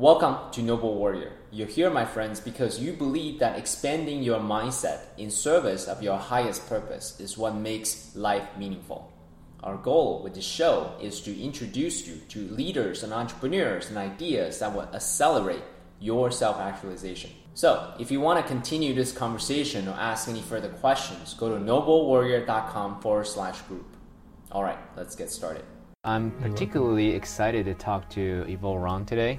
Welcome to Noble Warrior. You're here, my friends, because you believe that expanding your mindset in service of your highest purpose is what makes life meaningful. Our goal with this show is to introduce you to leaders and entrepreneurs and ideas that will accelerate your self actualization. So, if you want to continue this conversation or ask any further questions, go to noblewarrior.com forward slash group. All right, let's get started. I'm particularly excited to talk to Yuval Ron today.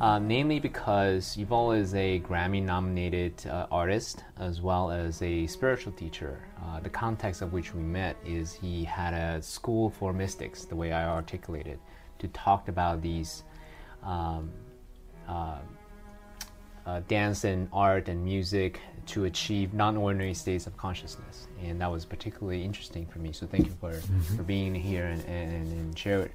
Uh, namely because Yuval is a Grammy nominated uh, artist as well as a spiritual teacher. Uh, the context of which we met is he had a school for mystics, the way I articulated, to talk about these um, uh, uh, dance and art and music to achieve non-ordinary states of consciousness and that was particularly interesting for me so thank you for, mm-hmm. for being here and, and, and share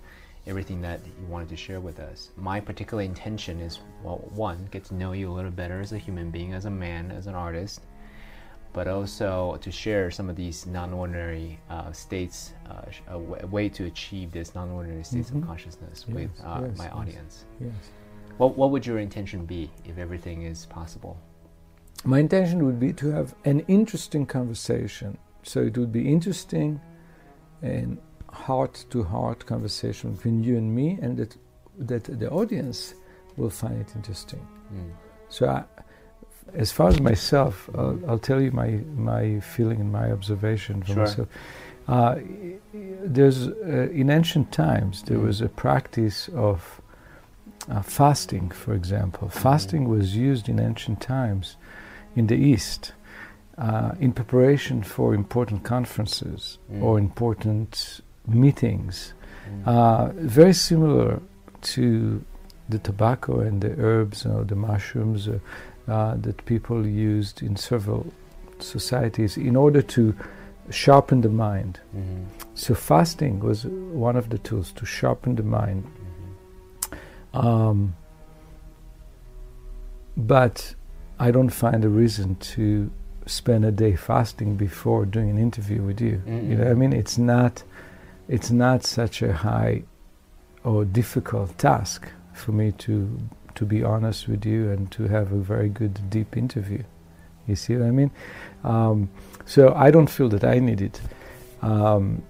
everything that you wanted to share with us my particular intention is well one get to know you a little better as a human being as a man as an artist but also to share some of these non-ordinary uh, states, uh, a, w- a way to achieve this non-ordinary states mm-hmm. of consciousness yes, with uh, yes, my yes, audience. Yes. What, what would your intention be if everything is possible? My intention would be to have an interesting conversation. So it would be interesting and heart to heart conversation between you and me, and that, that the audience will find it interesting. Mm. So, I, as far as myself, I'll, I'll, tell you my, my feeling and my observation for sure. myself. Uh, there's uh, in ancient times there mm. was a practice of uh, fasting, for example. Mm-hmm. Fasting was used in ancient times in the East uh, in preparation for important conferences mm. or important meetings. Mm. Uh, very similar to the tobacco and the herbs or the mushrooms uh, uh, that people used in several societies in order to sharpen the mind. Mm-hmm. So fasting was one of the tools to sharpen the mind um, but I don't find a reason to spend a day fasting before doing an interview with you. Mm-hmm. You know, I mean, it's not, it's not such a high or difficult task for me to to be honest with you and to have a very good deep interview. You see what I mean? Um, so I don't feel that I need it. Um,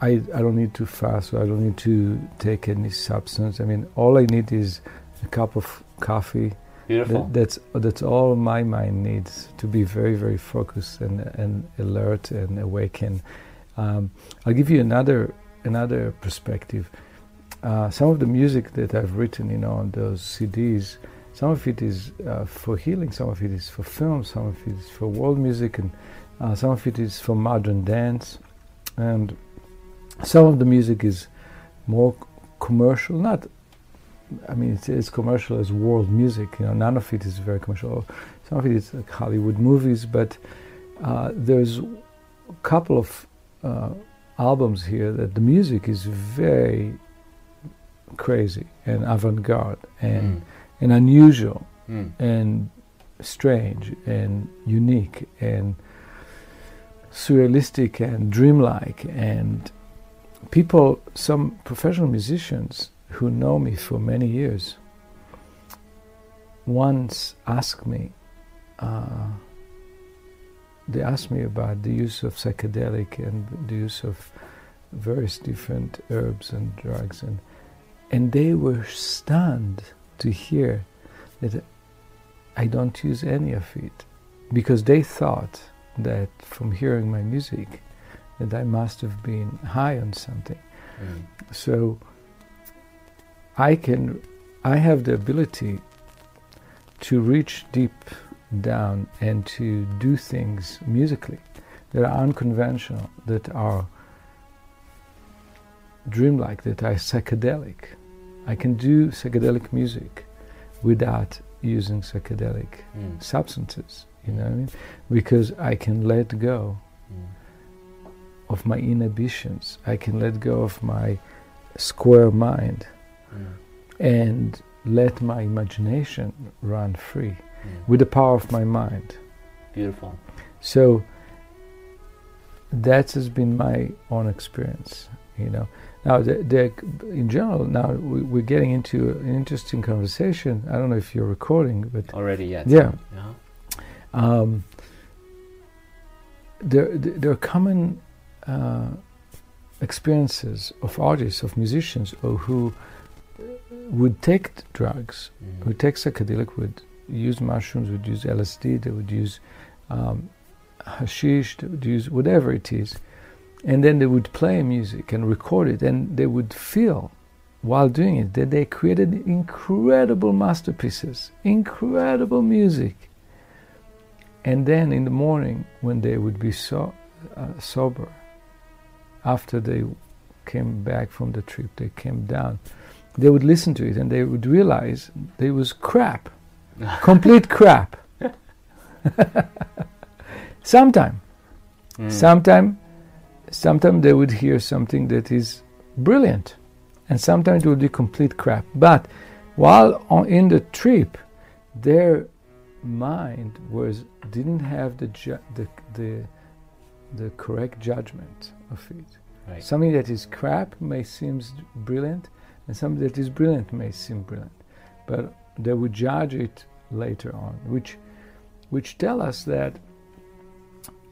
I, I don't need to fast, I don't need to take any substance. I mean, all I need is a cup of coffee. Beautiful. That, that's that's all my mind needs to be very very focused and and alert and awakened. Um, I'll give you another another perspective. Uh, some of the music that I've written, you know, on those CDs, some of it is uh, for healing, some of it is for film, some of it is for world music, and uh, some of it is for modern dance, and some of the music is more commercial, not I mean, it's as commercial as world music. You know, none of it is very commercial. Some of it is like Hollywood movies, but uh, there's a couple of uh, albums here that the music is very crazy and avant-garde and mm. and unusual mm. and strange and unique and surrealistic and dreamlike and people, some professional musicians who know me for many years, once asked me, uh, they asked me about the use of psychedelic and the use of various different herbs and drugs, and and they were stunned to hear that I don't use any of it because they thought that from hearing my music that I must have been high on something. Mm. So I can, I have the ability to reach deep down and to do things musically that are unconventional, that are dreamlike, that are psychedelic. I can do psychedelic music without using psychedelic mm. substances, you know what I mean? Because I can let go. Mm of my inhibitions. I can let go of my square mind mm. and let my imagination run free. With the power of my mind. Beautiful. So that has been my own experience, you know. Now, the, the, in general, now we, we're getting into an interesting conversation. I don't know if you're recording, but already yet. Yeah. Uh-huh. Um, there, there are common uh, experiences of artists, of musicians, or who would take drugs, Mhm. would take psychedelic, would use mushrooms, would use LSD, they would use um, hashish, they would use whatever it is, and then they would play music and record it, and they would feel while doing it that they created incredible masterpieces, incredible music. And then in the morning, when they would be so uh, sober, after they came back from the trip, they came down, they would listen to it and they would realize it was crap, complete crap. sometime, Mm. sometime, sometime they would hear something that is brilliant, and sometimes it would be complete crap. But while on, in the trip, their mind was didn't have the ju- the the the correct judgment of it. Right. Something that is crap may seem brilliant, and something that is brilliant may seem brilliant, but they would judge it later on, which which tell us that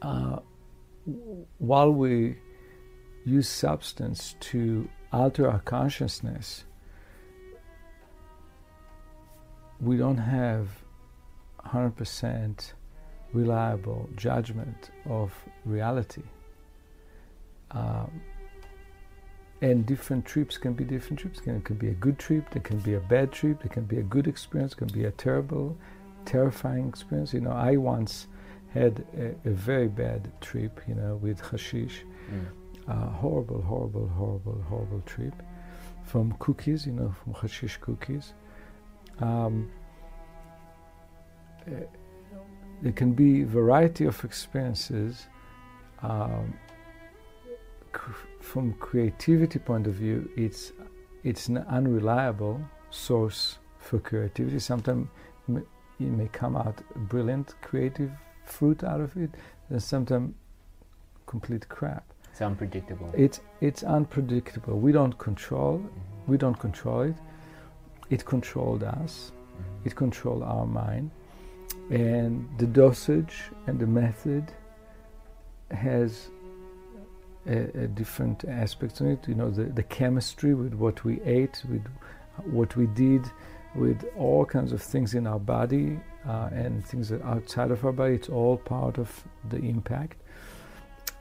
uh, while we use substance to alter our consciousness, we don't have 100% reliable judgment of reality. Um, and different trips can be different trips. It can be a good trip, there can be a bad trip, there can be a good experience, can be a terrible, terrifying experience. You know, I once had a, a very bad trip, you know, with hashish. Mm. Uh, horrible, horrible, horrible, horrible trip from cookies, you know, from hashish cookies. Um, uh, there can be variety of experiences um, from creativity point of view it's it's an unreliable source for creativity sometimes it may come out brilliant creative fruit out of it and sometimes complete crap It's unpredictable. it's it's unpredictable we don't control Mhm. we don't control it it controlled us Mhm. it controlled our mind and the dosage and the method has different aspects on it you know the, the chemistry with what we ate with what we did with all kinds of things in our body uh, and things that are outside of our body it's all part of the impact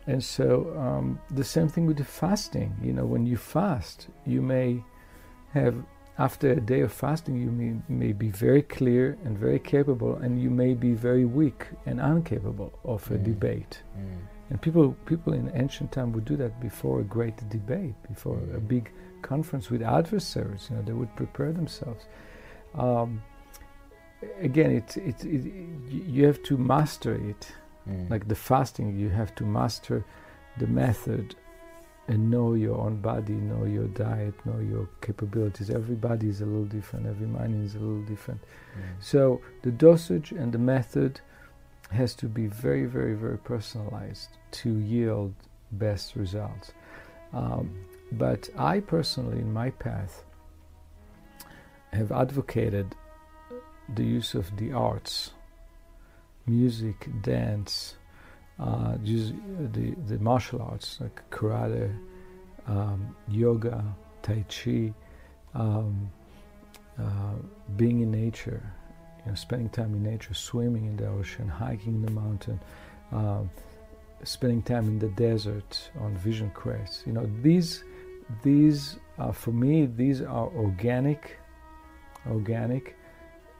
and so um, the same thing with the fasting you know when you fast you may have after a day of fasting, you may, may be very clear and very capable, and you may be very weak and incapable of a Mm. debate. Mm. And people, people in ancient time would do that before a great debate, before a Mm. big conference with adversaries. You know, they would prepare themselves. Um, again, it, it, it, you have to master it. Mm. Like the fasting, you have to master the method and know your own body, know your diet, know your capabilities. Every body is a little different, every mind is a little different. Mm. So the dosage and the method has to be very, very, very personalized to yield best results. Um, but I personally, in my path, have advocated the use of the arts, music, dance, uh, the, the martial arts like karate, um, yoga, tai chi, um, uh, being in nature, you know, spending time in nature, swimming in the ocean, hiking in the mountain, um, spending time in the desert on vision quests. You know, these these are for me these are organic, organic,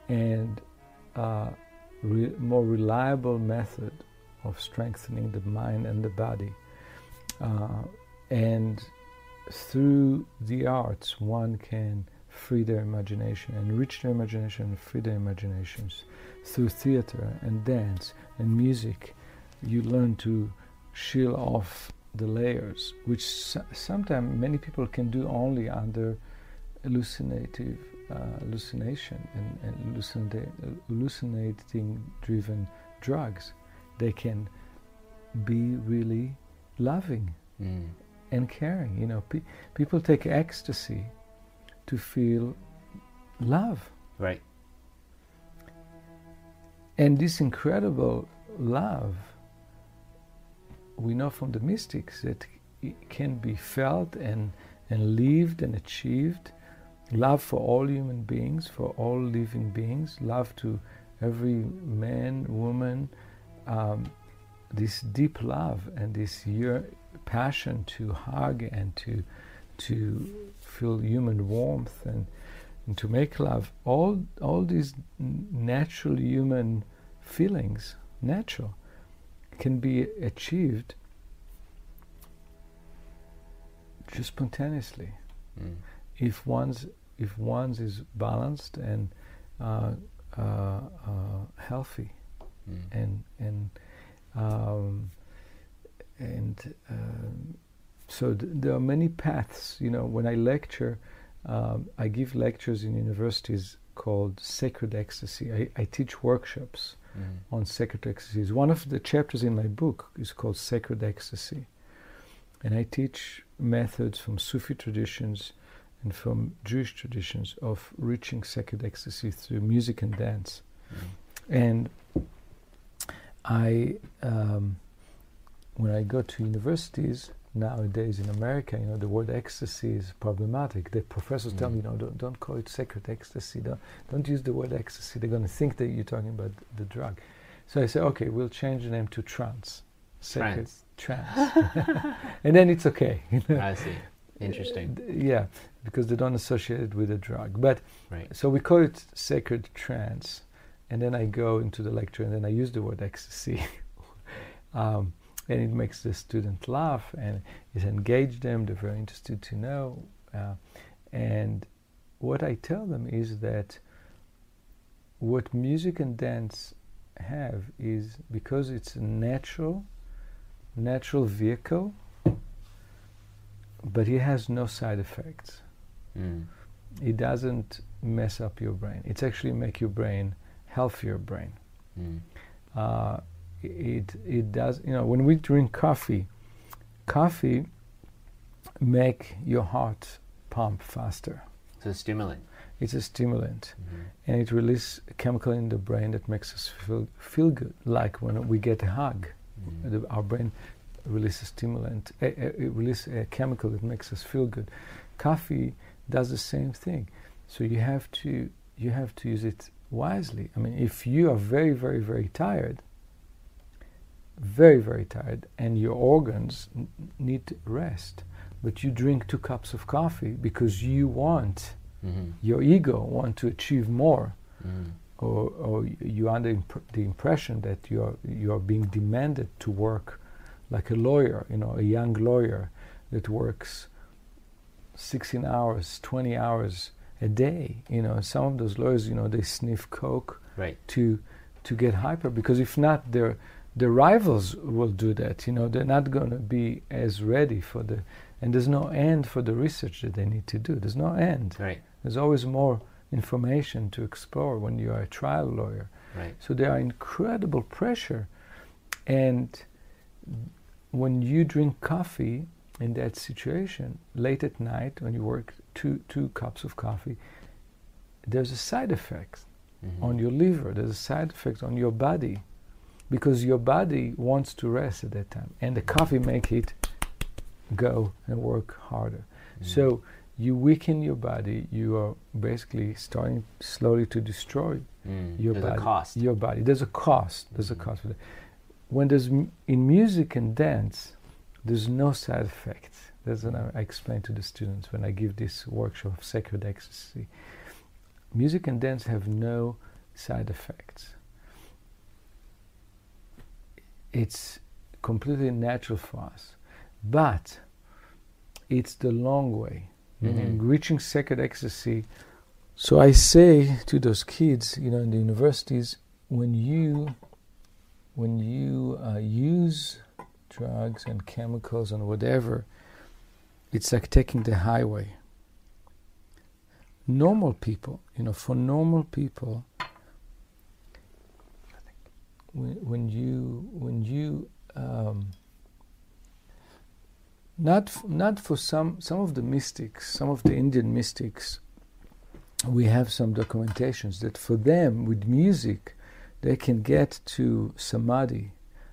and uh, re- more reliable method of strengthening the mind and the body. Uh, and through the arts, one can free their imagination, enrich their imagination, and free their imaginations. Through theater and dance and music, you learn to shield off the layers, which so- sometimes many people can do only under hallucinative uh, hallucination and, and hallucinati- hallucinating driven drugs. They can be really loving Mm. and caring. You know, pe- people take ecstasy to feel love. Right. And this incredible love, we know from the mystics that it can be felt and, and lived and achieved. Love for all human beings, for all living beings, love to every man, woman, um, this deep love and this year, passion to hug and to to feel human warmth and, and to make love. All all these natural human feelings, natural, can be achieved just spontaneously Mm. if one's if one's is balanced and uh, uh, uh, healthy Mm. and and um, and um, so th- there are many paths. You know, when I lecture, um, I give lectures in universities called Sacred Ecstasy. I, I teach workshops Mm. on sacred ecstasies. One of the chapters in my book is called Sacred Ecstasy. And I teach methods from Sufi traditions and from Jewish traditions of reaching sacred ecstasy through music and dance. Mm. And I, um, when I go to universities nowadays in America, you know, the word ecstasy is problematic. The professors tell Mm. me, you know, don't, don't call it sacred ecstasy. Don't, don't use the word ecstasy. They're going to think that you're talking about the drug. So I say, okay, we'll change the name to trance. Sacred trance. and then it's okay. You know? I see. Interesting. Uh, yeah, because they don't associate it with a drug. But Right. so we call it sacred trance, and then I go into the lecture and then I use the word ecstasy, um, and it makes the student laugh and it engages them. They're very interested to know, uh, and what I tell them is that what music and dance have is because it's a natural, natural vehicle, but it has no side effects Mm. it doesn't mess up your brain. It's actually make your brain healthier brain. Mm. Uh, it it does. You know, when we drink coffee, coffee make your heart pump faster. It's a stimulant. It's a stimulant, Mhm. and it releases a chemical in the brain that makes us feel feel good. Like when we get a hug, Mm. the, our brain releases stimulant. Uh, uh, it releases a chemical that makes us feel good. Coffee does the same thing. So you have to you have to use it wisely. I mean, if you are very very very tired, very very tired, and your organs n- need rest, but you drink two cups of coffee because you want Mhm. your ego want to achieve more Mm. or, or you're under imp- the impression that you are you are being demanded to work like a lawyer, you know, a young lawyer that works 16 hours, 20 hours a day. You know, some of those lawyers, you know, they sniff coke Right. to to get hyper because if not, their their rivals will do that. You know, they're not going to be as ready for the and there's no end for the research that they need to do. There's no end. Right. There's always more information to explore when you are a trial lawyer. Right. So there are incredible pressure. And when you drink coffee in that situation, late at night, when you work two, two cups of coffee, there's a side effect Mhm. on your liver, there's a side effect on your body. Because your body wants to rest at that time. And the coffee make it go and work harder. Mm. So you weaken your body, you are basically starting slowly to destroy Mm. your There's body. a cost. Your body. There's a cost. There's a Mhm. cost for that. When there's m- in music and dance, there's no side effects. That's what I I explain to the students when I give this workshop of sacred ecstasy. Music and dance have no side effects. It's completely natural for us, but it's the long way Mhm. reaching sacred ecstasy. So I say to those kids, you know, in the universities, when you when you uh, use drugs and chemicals and whatever, it's like taking the highway. Normal people, you know, for normal people, when, you when you um, Not not for some some of the mystics, some of the Indian mystics. We have some documentations that for them with music, they can get to samadhi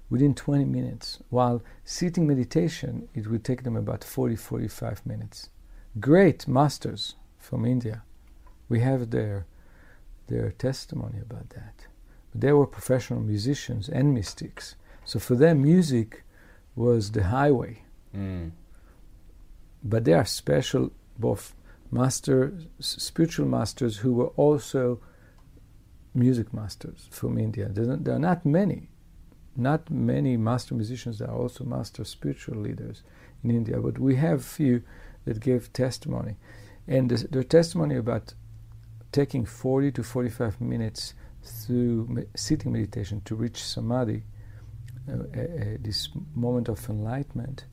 within 20 minutes, while sitting meditation it would take them about 40 45 minutes. Great masters from India, we have their their testimony about that. They were professional musicians and mystics, so for them music was the highway. Mm. But there are special both master spiritual masters who were also music masters from India. There are, not many, not many master musicians that are also master spiritual leaders in India, but we have few that gave testimony. And the, their testimony about taking 40 to 45 minutes through sitting meditation to reach samadhi, uh, uh, uh, this moment of enlightenment,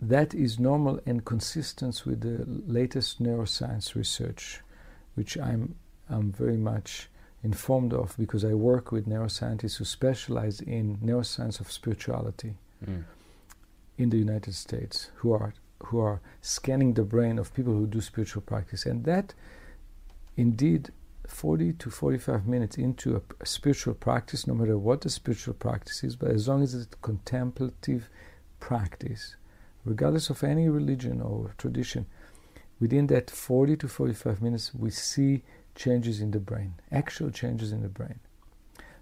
that is normal and consistent with the latest neuroscience research, which I'm, I'm very much informed of because I work with neuroscientists who specialize in neuroscience of spirituality Mm. in the United States who are who are scanning the brain of people who do spiritual practice and that indeed 40 to 45 minutes into a, a spiritual practice no matter what the spiritual practice is but as long as it's a contemplative practice regardless of any religion or tradition within that 40 to 45 minutes we see changes in the brain actual changes in the brain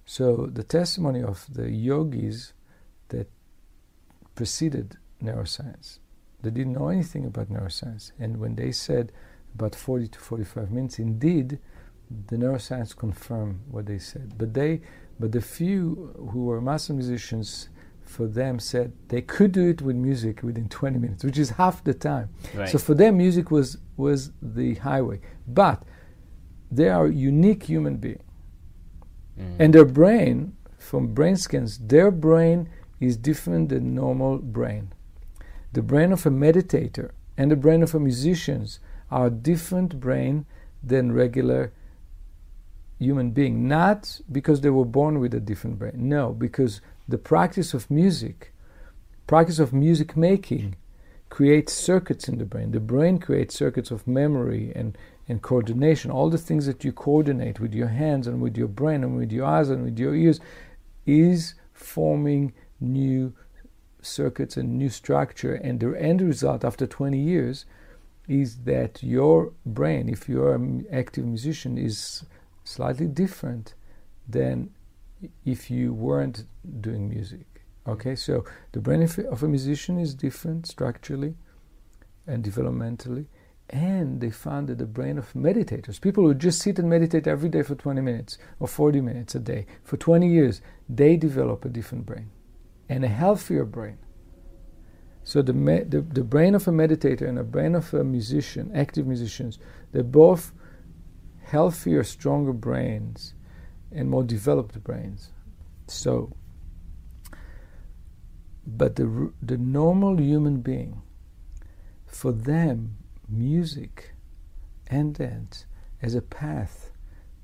so the testimony of the yogis that preceded neuroscience. They didn't know anything about neuroscience. And when they said about 40 to 45 minutes, indeed, the neuroscience confirmed what they said. But they, but the few who were master musicians, for them said they could do it with music within 20 minutes, which is half the time. Right. So for them, music was was the highway. But they are unique human beings, Mm. and their brain, from brain scans, their brain is different than normal brain. The brain of a meditator and the brain of a musician are different brain than regular human being. Not because they were born with a different brain. No, because the practice of music, practice of music making, creates circuits in the brain. The brain creates circuits of memory and, and coordination. All the things that you coordinate with your hands and with your brain and with your eyes and with your ears is forming new circuits and new structure. And the end result after 20 years is that your brain, if you're an active musician, is slightly different than if you weren't doing music. Okay, so the brain of a musician is different structurally and developmentally, and they found that the brain of meditators, people who just sit and meditate every day for 20 minutes or 40 minutes a day for 20 years, they develop a different brain and a healthier brain. So the, me- the, the brain of a meditator and the brain of a musician, active musicians, they're both healthier, stronger brains and more developed brains. So, but the, the normal human being, for them, music and dance as a path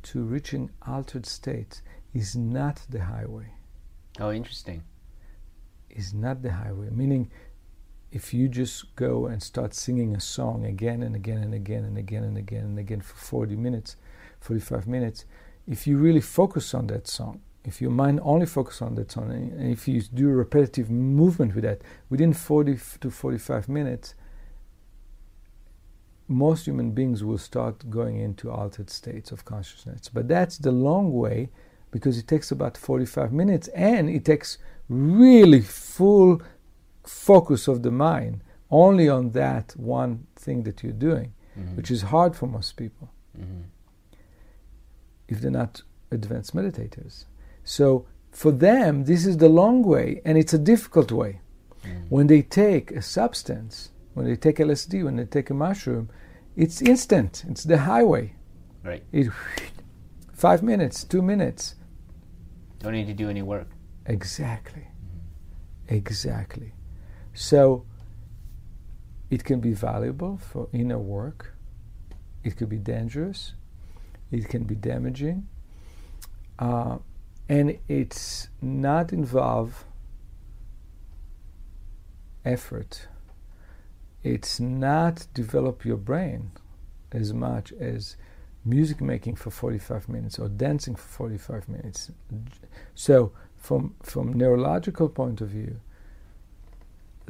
to reaching altered states is not the highway. Oh, interesting. Is not the highway. Meaning, if you just go and start singing a song again and again and again and again and again and again for 40 minutes, 45 minutes, if you really focus on that song, if your mind only focuses on that song, and if you do repetitive movement with that, within 40 to 45 minutes, most human beings will start going into altered states of consciousness. But that's the long way because it takes about 45 minutes and it takes really full focus of the mind only on that one thing that you're doing, Mhm. which is hard for most people Mhm. if they're not advanced meditators. So for them, this is the long way and it's a difficult way. Mhm. When they take a substance, when they take LSD, when they take a mushroom, it's instant. It's the highway. Right. It five minutes, two minutes. Don't need to do any work. Exactly. Exactly. So it can be valuable for inner work. It could be dangerous. It can be damaging. Uh, and it's not involve effort. It's not develop your brain as much as music making for 45 minutes or dancing for 45 minutes. So, from from neurological point of view,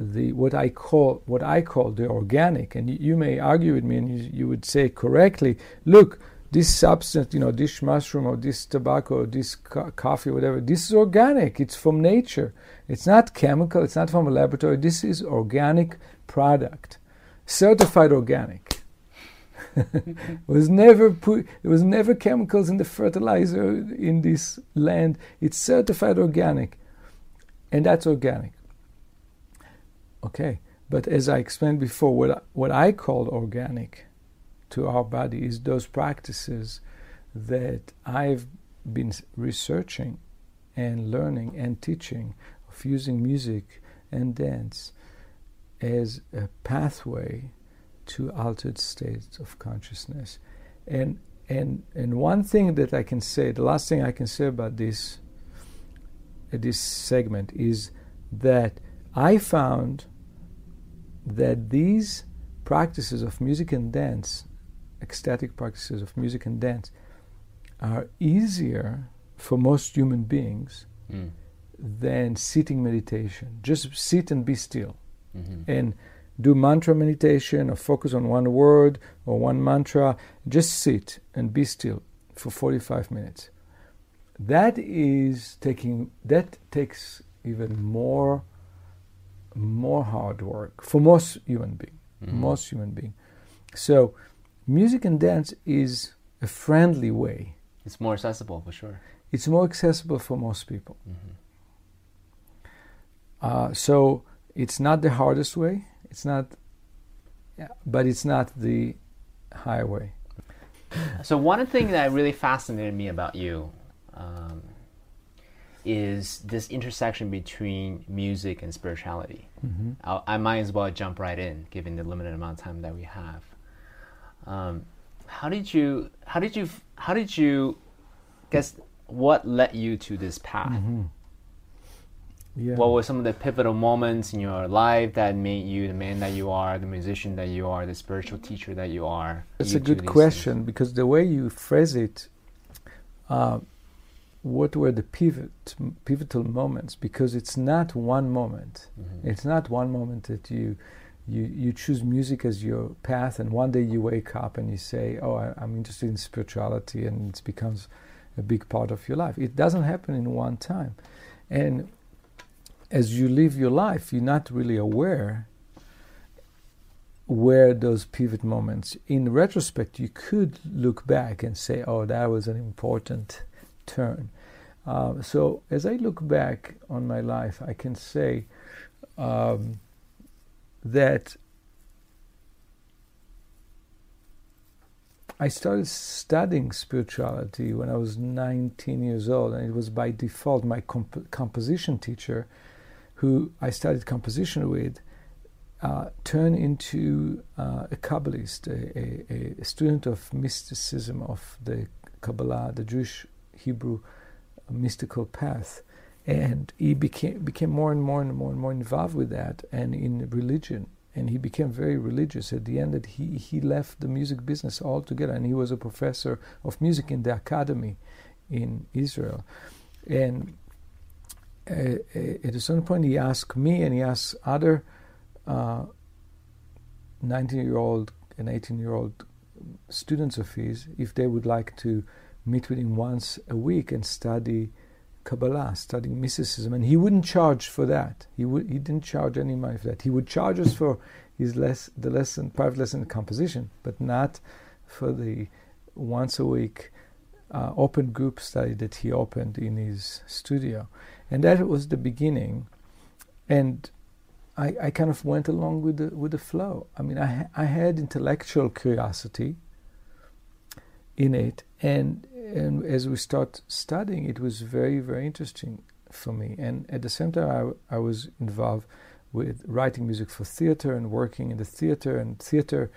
the what I call what I call the organic, and you, you may argue with me, and you, you would say correctly, look, this substance, you know, this mushroom or this tobacco or this co- coffee, whatever, this is organic. It's from nature. It's not chemical. It's not from a laboratory. This is organic product, certified organic. was never put, there was never chemicals in the fertilizer in this land. It's certified organic, and that's organic. Okay, but as I explained before, what what I call organic to our body is those practices that I've been researching and learning and teaching of using music and dance as a pathway to altered states of consciousness. And and and one thing that I can say, the last thing I can say about this uh, this segment is that I found that these practices of music and dance, ecstatic practices of music and dance, are easier for most human beings mm. than sitting meditation. Just sit and be still. Mm-hmm. And do mantra meditation or focus on one word or one mantra. Just sit and be still for 45 minutes. That is taking, that takes even more more hard work for most human being. Mm-hmm. Most human being. So, music and dance is a friendly way. It's more accessible for sure. It's more accessible for most people. Mm-hmm. Uh, so it's not the hardest way. It's not, yeah, but it's not the highway. So one thing that really fascinated me about you um, is this intersection between music and spirituality. Mm-hmm. I, might as well jump right in, given the limited amount of time that we have. Um, how did you? How did you? How did you? Guess what led you to this path? Mm-hmm. Yeah. What were some of the pivotal moments in your life that made you the man that you are, the musician that you are, the spiritual teacher that you are? That's a good question things? because the way you phrase it, uh, what were the pivot pivotal moments because it's not one moment. Mm-hmm. it's not one moment that you you you choose music as your path and one day you wake up and you say oh I, i'm interested in spirituality and it becomes a big part of your life. It doesn't happen in one time. And as you live your life you're not really aware where those pivot moments in retrospect you could look back and say oh that was an important turn. Uh, so as I look back on my life, I can say um, that I started studying spirituality when I was 19 years old, and it was by default my comp- composition teacher, who I studied composition with, uh, turned into uh, a Kabbalist, a, a, a, student of mysticism of the Kabbalah, the Jewish Hebrew mystical path. And he became became more and more and more and more involved with that and in religion. And he became very religious. At the end, that he, he left the music business altogether, and he was a professor of music in the academy in Israel. And uh, uh at a certain point, he asked me, and he asked other 19-year-old uh, and 18-year-old students of his if they would like to meet with him once a week and study Kabbalah, studying mysticism, and he wouldn't charge for that. He would he didn't charge any money for that. He would charge us for his less the lesson private lesson composition, but not for the once a week uh, open group study that he opened in his studio, and that was the beginning. And I, I kind of went along with the with the flow. I mean, I I had intellectual curiosity in it, and and as we start studying, it was very, very interesting for me. And at the same time, I, I was involved with writing music for theater and working in the theater. And theater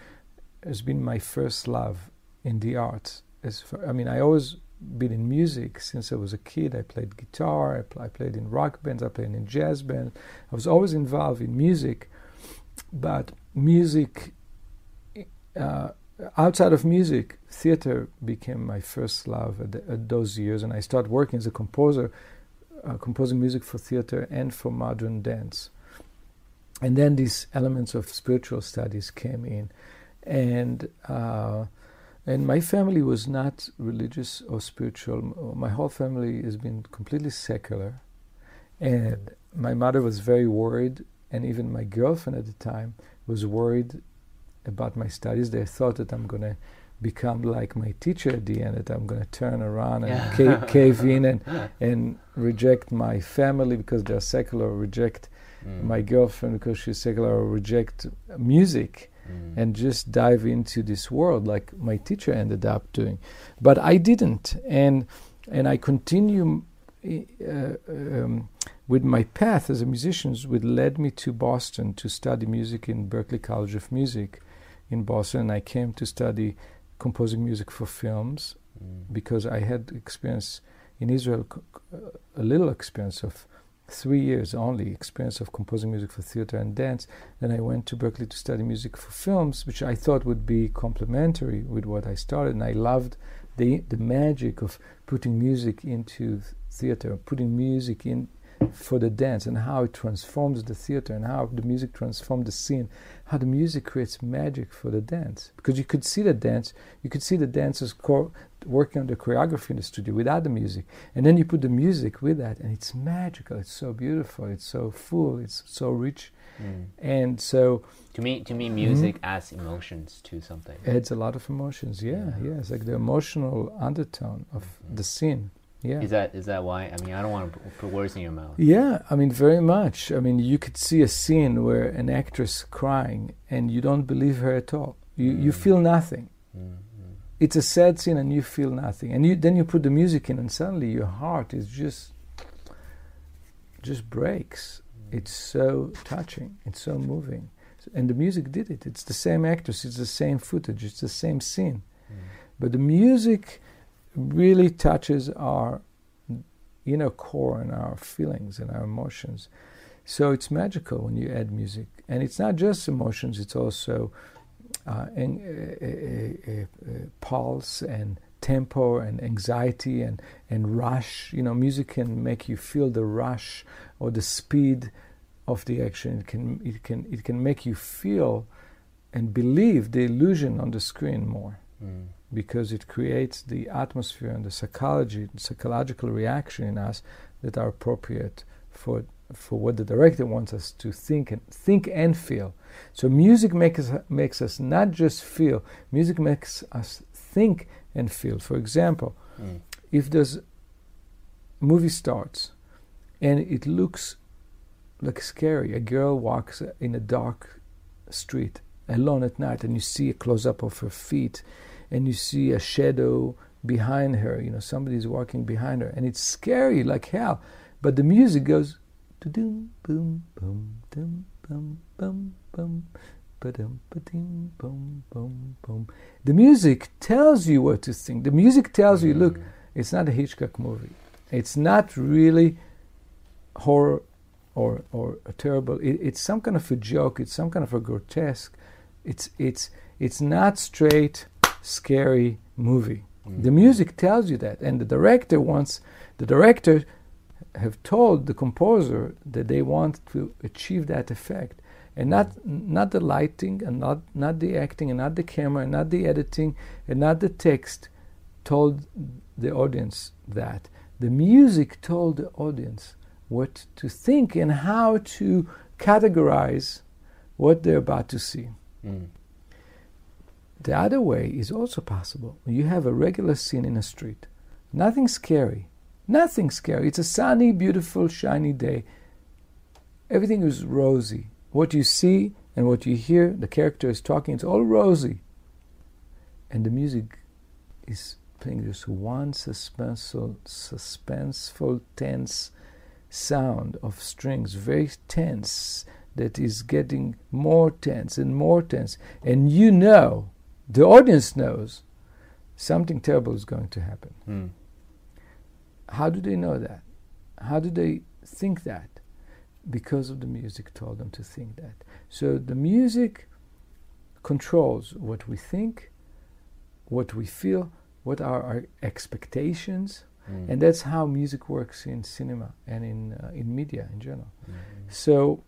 has been my first love in the arts. As I mean, I always been in music since I was a kid. I played guitar, I, pl- I played in rock bands, I played in jazz bands. I was always involved in music, but music, uh, outside of music, theater became my first love at, the, at, those years, and I started working as a composer, uh, composing music for theater and for modern dance. And then these elements of spiritual studies came in, and uh, and my family was not religious or spiritual. My whole family has been completely secular. And my mother was very worried, and even my girlfriend at the time was worried about my studies. They thought that I'm going to become like my teacher at the end, that I'm going to turn around and yeah. ca- cave in and, and reject my family because they're secular, reject mm. my girlfriend because she's secular, or reject music mm. and just dive into this world like my teacher ended up doing. But I didn't, and and I continue uh, um, with my path as a musician, which led me to Boston to study music in Berklee College of Music in Boston. And I came to study composing music for films mm. because I had experience in Israel, a little experience of three years only experience of composing music for theater and dance. Then I went to Berklee to study music for films, which I thought would be complementary with what I started. And I loved the the magic of putting music into theater, putting music in for the dance, and how it transforms the theater, and how the music transforms the scene, how the music creates magic for the dance. Because you could see the dance, you could see the dancers co- working on the choreography in the studio without the music, and then you put the music with that, and it's magical. It's so beautiful. It's so full. It's so rich, mm. and so. To me, to me, music mm-hmm. adds emotions to something. Adds a lot of emotions. Yeah, yeah. yeah. It's like the emotional undertone of mm-hmm. the scene. Yeah. Is that is that why? I mean, I don't want to put words in your mouth. Yeah, I mean, very much. I mean, you could see a scene where an actress crying and you don't believe her at all. You mm. you feel nothing. Mm it's a sad scene and you feel nothing and you, then you put the music in and suddenly your heart is just just breaks it's so touching it's so moving and the music did it it's the same actress. it's the same footage it's the same scene mm. but the music really touches our inner core and our feelings and our emotions so it's magical when you add music and it's not just emotions it's also uh, uh, pulse and tempo and anxiety and, and rush. You know, music can make you feel the rush or the speed of the action. It can, it can, it can make you feel and believe the illusion on the screen more mm. Because it creates the atmosphere and the psychology, psychological reaction in us that are appropriate for for what the director wants us to think and think and feel. So music makes us, makes us not just feel, music makes us think and feel. For example, mm. if there's movie starts and it looks like scary, a girl walks in a dark street alone at night and you see a close up of her feet and you see a shadow behind her. You know, somebody's walking behind her, and it's scary like hell. But the music goes, boom, boom, boom, boom, boom, boom, boom. The music tells you what to think. The music tells you, look, mm. it's not a Hitchcock movie. It's not really horror or, or a terrible. It, it's some kind of a joke. It's some kind of a grotesque. It's, it's, it's not straight scary movie. Mm. The music tells you that, and the director wants the director have told the composer that they want to achieve that effect and not not the lighting and not not the acting and not the camera and not the editing and not the text told the audience that the music told the audience what to think and how to categorize what they're about to see mm. The other way is also possible you have a regular scene in a street nothing scary Nothing scary. It's a sunny, beautiful, shiny day. Everything is rosy. What you see and what you hear, the character is talking, it's all rosy. And the music is playing just one suspenseful, suspenseful, tense sound of strings, very tense, that is getting more tense and more tense. And you know, the audience knows, something terrible is going to happen. Mm how do they know that? How do they think that? Because of the music told them to think that. So the music controls what we think, what we feel, what are our expectations, Mm. and that's how music works in cinema and in uh, in media in general. Mm. So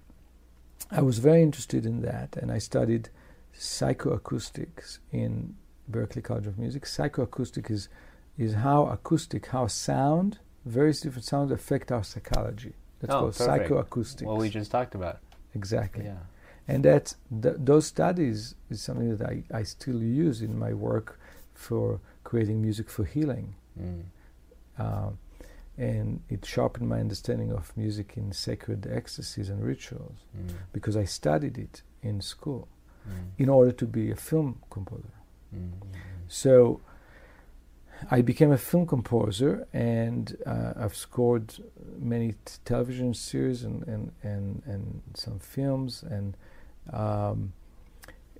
I was very interested in that, and I studied psychoacoustics in Berklee College of Music. Psychoacoustic is is how acoustic, how sound, various different sounds affect our psychology. That's Oh, called perfect. psychoacoustics. What we just talked about. exactly. Yeah. And that th- those studies is something that I, I still use in my work for creating music for healing. Mm. Um, and it sharpened my understanding of music in sacred ecstasies and rituals Mm. because I studied it in school. In order to be a film composer. Mm. So I became a film composer, and uh, I've scored many t- television series and, and, and, and some films, and um,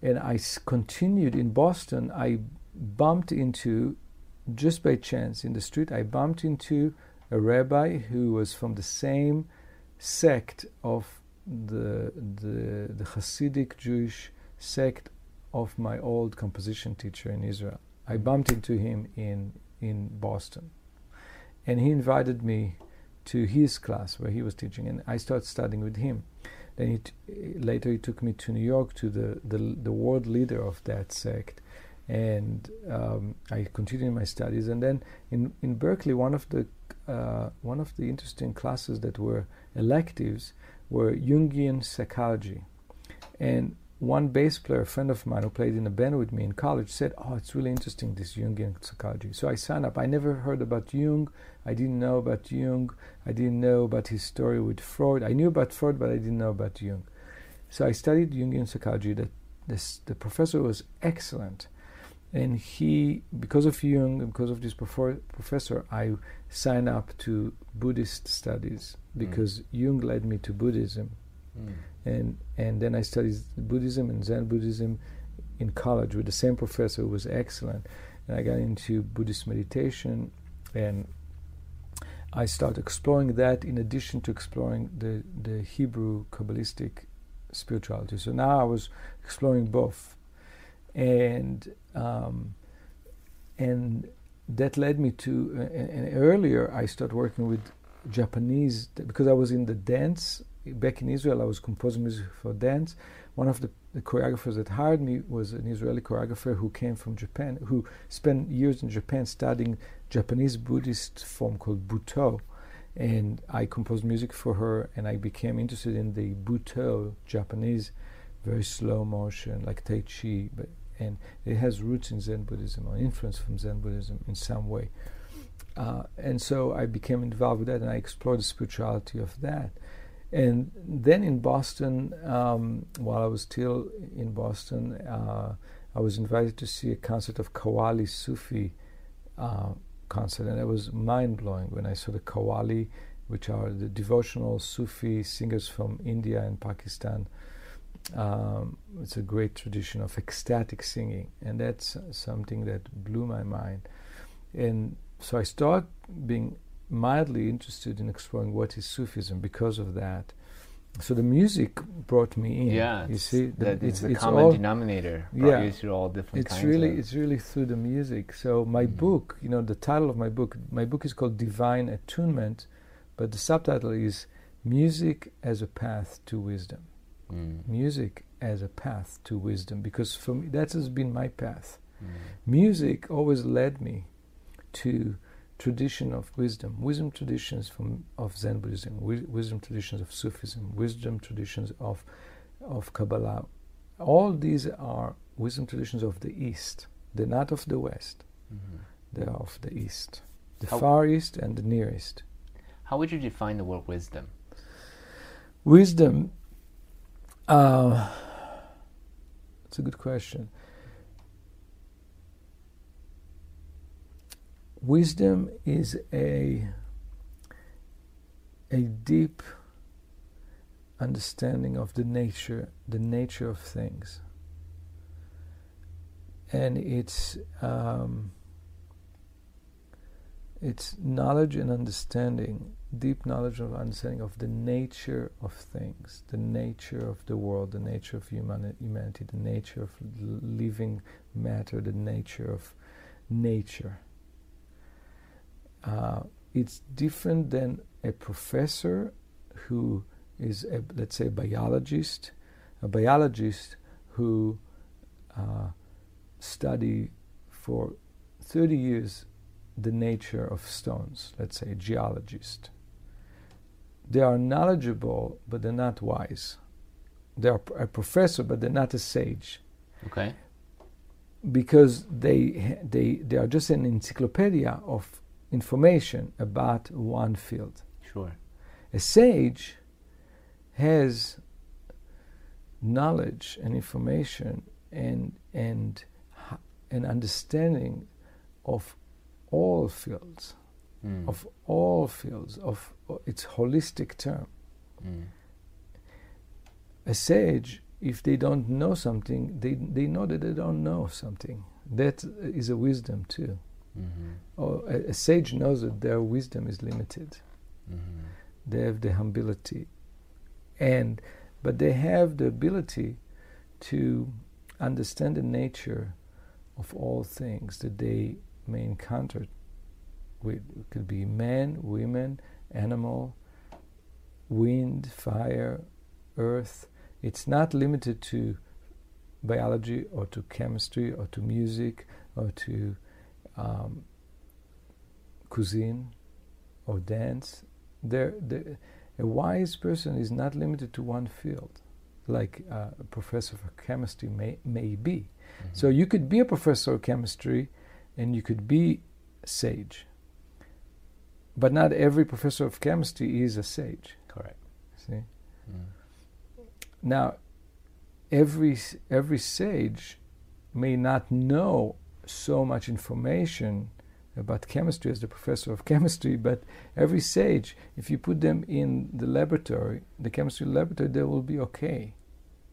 and I s- continued in Boston. I bumped into, just by chance in the street, I bumped into a rabbi who was from the same sect of the the, the Hasidic Jewish sect of my old composition teacher in Israel. I bumped into him in in Boston, and he invited me to his class where he was teaching, and I started studying with him. Then he t- later he took me to New York to the the, the world leader of that sect, and um, I continued my studies. And then in in Berklee, one of the uh, one of the interesting classes that were electives were Jungian psychology, and one bass player, a friend of mine who played in a band with me in college, said, "Oh, it's really interesting this Jungian psychology." So I signed up. I never heard about Jung. I didn't know about Jung. I didn't know about his story with Freud. I knew about Freud, but I didn't know about Jung. So I studied Jungian psychology. That this the professor was excellent, and he, because of Jung, because of this profor- professor, I signed up to Buddhist studies because Jung led me to Buddhism Mm. And and then I studied Buddhism and Zen Buddhism in college with the same professor who was excellent. And I got into Buddhist meditation, and I started exploring that in addition to exploring the the Hebrew Kabbalistic spirituality. So now I was exploring both, and um, and that led me to. Uh, and, and earlier I started working with Japanese because I was in the dance back in Israel. I was composing music for dance. One of the, the choreographers that hired me was an Israeli choreographer who came from Japan, who spent years in Japan studying Japanese Buddhist form called Butoh. And I composed music for her, and I became interested in the Butoh Japanese, very slow motion, like Tai Chi, but and it has roots in Zen Buddhism or influence from Zen Buddhism in some way. Uh, and so I became involved with that, and I explored the spirituality of that. And then in Boston, um, while I was still in Boston, uh, I was invited to see a concert of Qawwali Sufi uh, concert, and it was mind blowing when I saw the Qawwali, which are the devotional Sufi singers from India and Pakistan. Um, it's a great tradition of ecstatic singing, and that's something that blew my mind. And so I started being mildly interested in exploring what is Sufism because of that. So the music brought me in. Yeah, you see, that it's is the it's common all, denominator. Yeah. you through all different it's really it's really through the music. So my Mhm. book, you know, the title of my book, my book is called Divine Attunement, but the subtitle is Music as a Path to Wisdom. Mm. Music as a path to wisdom, because for me that has been my path. Mm. Music always led me to tradition of wisdom, wisdom traditions from of Zen Buddhism, wisdom traditions of Sufism, wisdom traditions of of Kabbalah. All these are wisdom traditions of the East. They're not of the West. Mhm. They are of the East, the How- Far East and the Near East. How would you define the word wisdom? Wisdom. Uh, it's a good question. Wisdom is a a deep understanding of the nature, the nature of things, and it's um, It's knowledge and understanding, deep knowledge of understanding of the nature of things, the nature of the world, the nature of humani- humanity, the nature of living matter, the nature of nature. Uh, it's different than a professor who is, a, let's say, a biologist, a biologist who uh, study for 30 years the nature of stones, let's say a geologist. They are knowledgeable, but they're not wise. They are a professor, but they're not a sage Okay. because they, they, they are just an encyclopedia of information about one field. Sure. A sage has knowledge and information and and an understanding of all fields, Mm. of all fields, of its holistic term. Mm. A sage, if they don't know something, they they know that they don't know something. That is a wisdom too. Mhm. Or a, a sage knows that their wisdom is limited. Mhm. they have the humility and but they have the ability to understand the nature of all things that they may encounter with it could be men women animal wind fire earth it's not limited to biology or to chemistry or to music or to um, cuisine or dance there, there, a wise person is not limited to one field, like uh, a professor of chemistry may, may be. Mhm. So you could be a professor of chemistry and you could be sage. But not every professor of chemistry is a sage. Correct. See? Mm. Now, every every sage may not know so much information about chemistry as the professor of chemistry, but every sage, if you put them in the laboratory, the chemistry laboratory, they will be okay.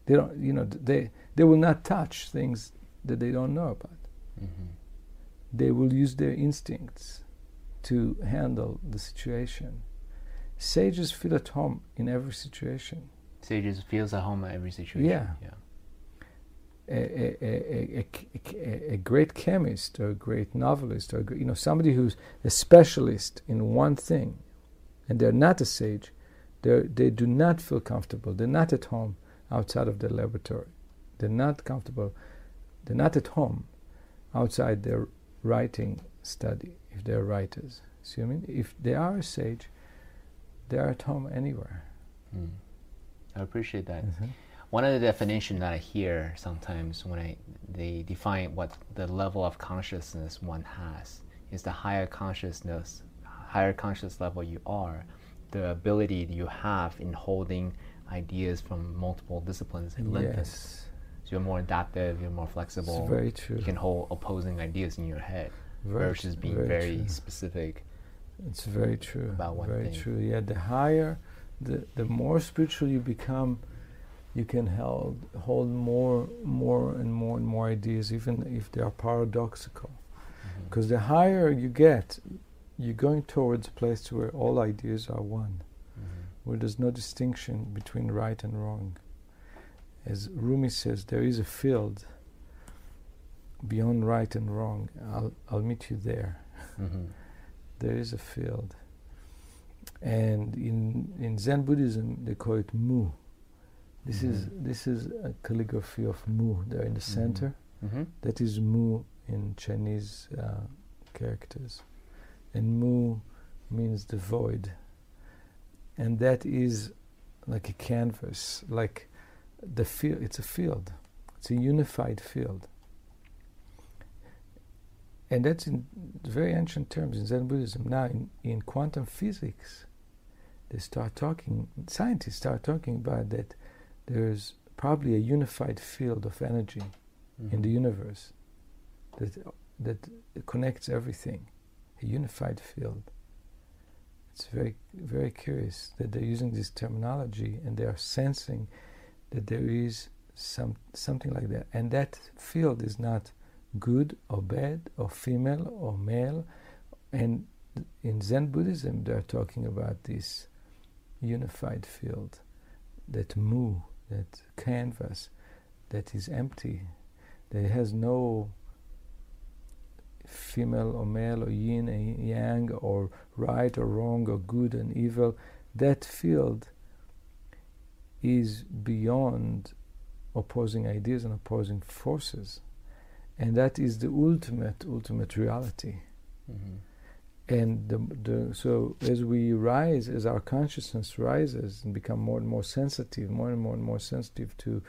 They don't, you know, they they will not touch things that they don't know about. Mhm. They will use their instincts to handle the situation. Sages feel at home in every situation. Sages feels at home at every situation. Yeah. Yeah. A, a, a, a, a, a great chemist or a great novelist or you know somebody who's a specialist in one thing and they're not a sage they they do not feel comfortable they're not at home outside of their laboratory they're not comfortable they're not at home outside their writing study if they're writers see what I mean if they are a sage they're at home anywhere Mm. I appreciate that. Mhm. One of the definitions that I hear sometimes when I they define what the level of consciousness one has is the higher consciousness, higher conscious level you are, the ability you have in holding ideas from multiple disciplines and yes So you're more adaptive, you're more flexible. it's very true You can hold opposing ideas in your head Very versus being very very, specific. It's very true. about one very thing. true. Yeah, the higher, the the more spiritual you become, you can hold hold more, more and more and more ideas, even if they are paradoxical. Because the higher you get, you're going towards a place where all ideas are one, Mhm. where there's no distinction between right and wrong. As Rumi says, there is a field beyond right and wrong. I'll I'll meet you there Mhm. there is a field. And in in Zen Buddhism, they call it Mu. This is Mhm. this is a calligraphy of Mu there in the Mhm. center. Mhm. That is Mu in Chinese uh, characters, and Mu means the void. And that is like a canvas, like the field. It's a field. It's a unified field. And that's in very ancient terms in Zen Buddhism. Now, in, in quantum physics, they start talking, scientists start talking about that there's probably a unified field of energy in mm-hmm. the universe that, that connects everything, a unified field. It's very, very curious that they're using this terminology and they are sensing that there is some, something like that. And that field is not good or bad or female or male and in Zen Buddhism, they're talking about this unified field, that mu, that canvas, that is empty, that has no female or male or yin and yang or right or wrong or good and evil. That field is beyond opposing ideas and opposing forces. And that is the ultimate, ultimate reality. Mm-hmm. And the, the, so as we rise, as our consciousness rises and become more and more sensitive, more and more and more sensitive to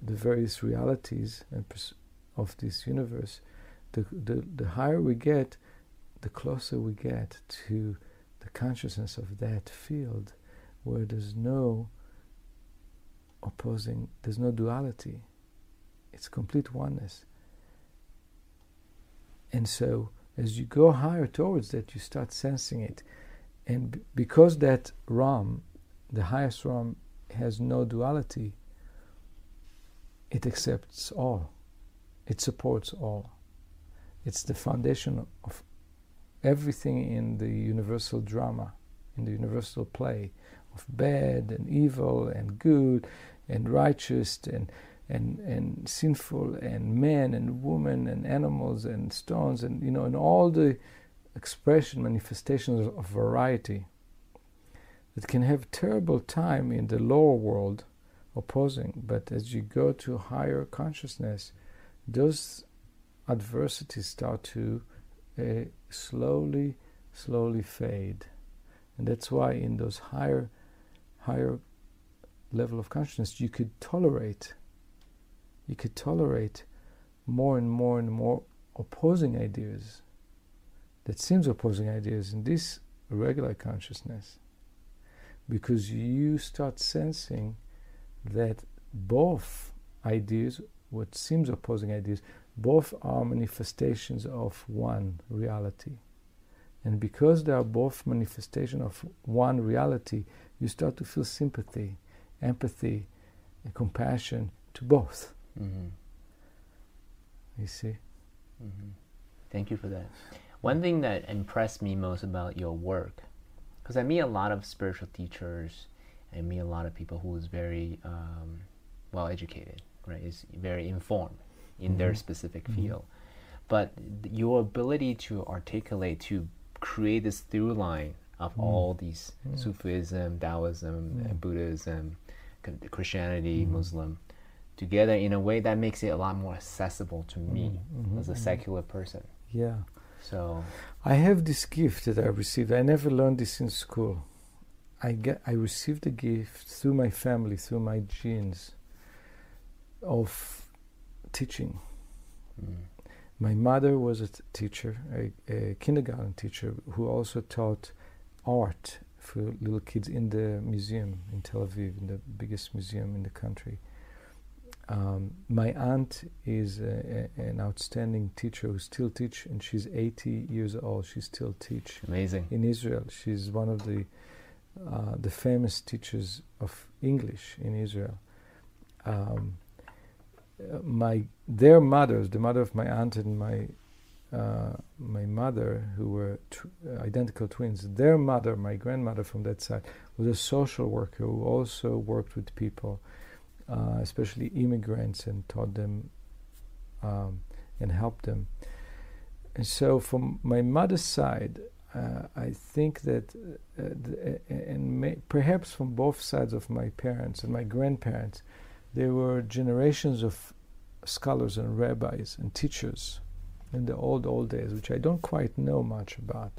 the various realities pers- of this universe, the, the, the higher we get, the closer we get to the consciousness of that field where there's no opposing, there's no duality. It's complete oneness. And so, as you go higher towards that, you start sensing it. And b- because that Ram, the highest Ram, has no duality, it accepts all, it supports all. It's the foundation of everything in the universal drama, in the universal play of bad and evil and good and righteous and and and sinful and men and women and animals and stones and you know and all the expression manifestations of variety that can have terrible time in the lower world opposing. But as you go to higher consciousness those adversities start to uh, slowly slowly fade. And that's why in those higher higher level of consciousness, you could tolerate, you could tolerate more and more and more opposing ideas that seems opposing ideas in this regular consciousness because you start sensing that both ideas what seems opposing ideas both are manifestations of one reality and because they are both manifestation of one reality you start to feel sympathy empathy and compassion to both. Mm-hmm. You see? Mm-hmm. Thank you for that. One thing that impressed me most about your work, because I meet a lot of spiritual teachers, I meet a lot of people who is very um, well educated, right? Is very informed in mm-hmm. their specific mm-hmm. field. But your ability to articulate, to create this through line of mm. all these mm. Sufism, Taoism. Buddhism, Christianity, mm-hmm. Muslim together in a way that makes it a lot more accessible to me mm-hmm. as a mm-hmm. secular person. Yeah. So I have this gift that I received. I never learned this in school. I get I received the gift through my family, through my genes of teaching. Mm. My mother was a t- teacher, a, a kindergarten teacher who also taught art for little kids in the museum in Tel Aviv, in the biggest museum in the country. Um, my aunt is a, a, an outstanding teacher who still teach, and she's 80 years old. She still teach. Amazing. In Israel, she's one of the uh, the famous teachers of English in Israel. Um, uh, my their mothers, the mother of my aunt and my uh, my mother, who were tw- identical twins, their mother, my grandmother from that side, was a social worker who also worked with people, uh, especially immigrants, and taught them um, and helped them. And so, from my mother's side, uh, I think that, uh, the, and may, perhaps from both sides of my parents and my grandparents, there were generations of scholars and rabbis and teachers in the old old days, which I don't quite know much about,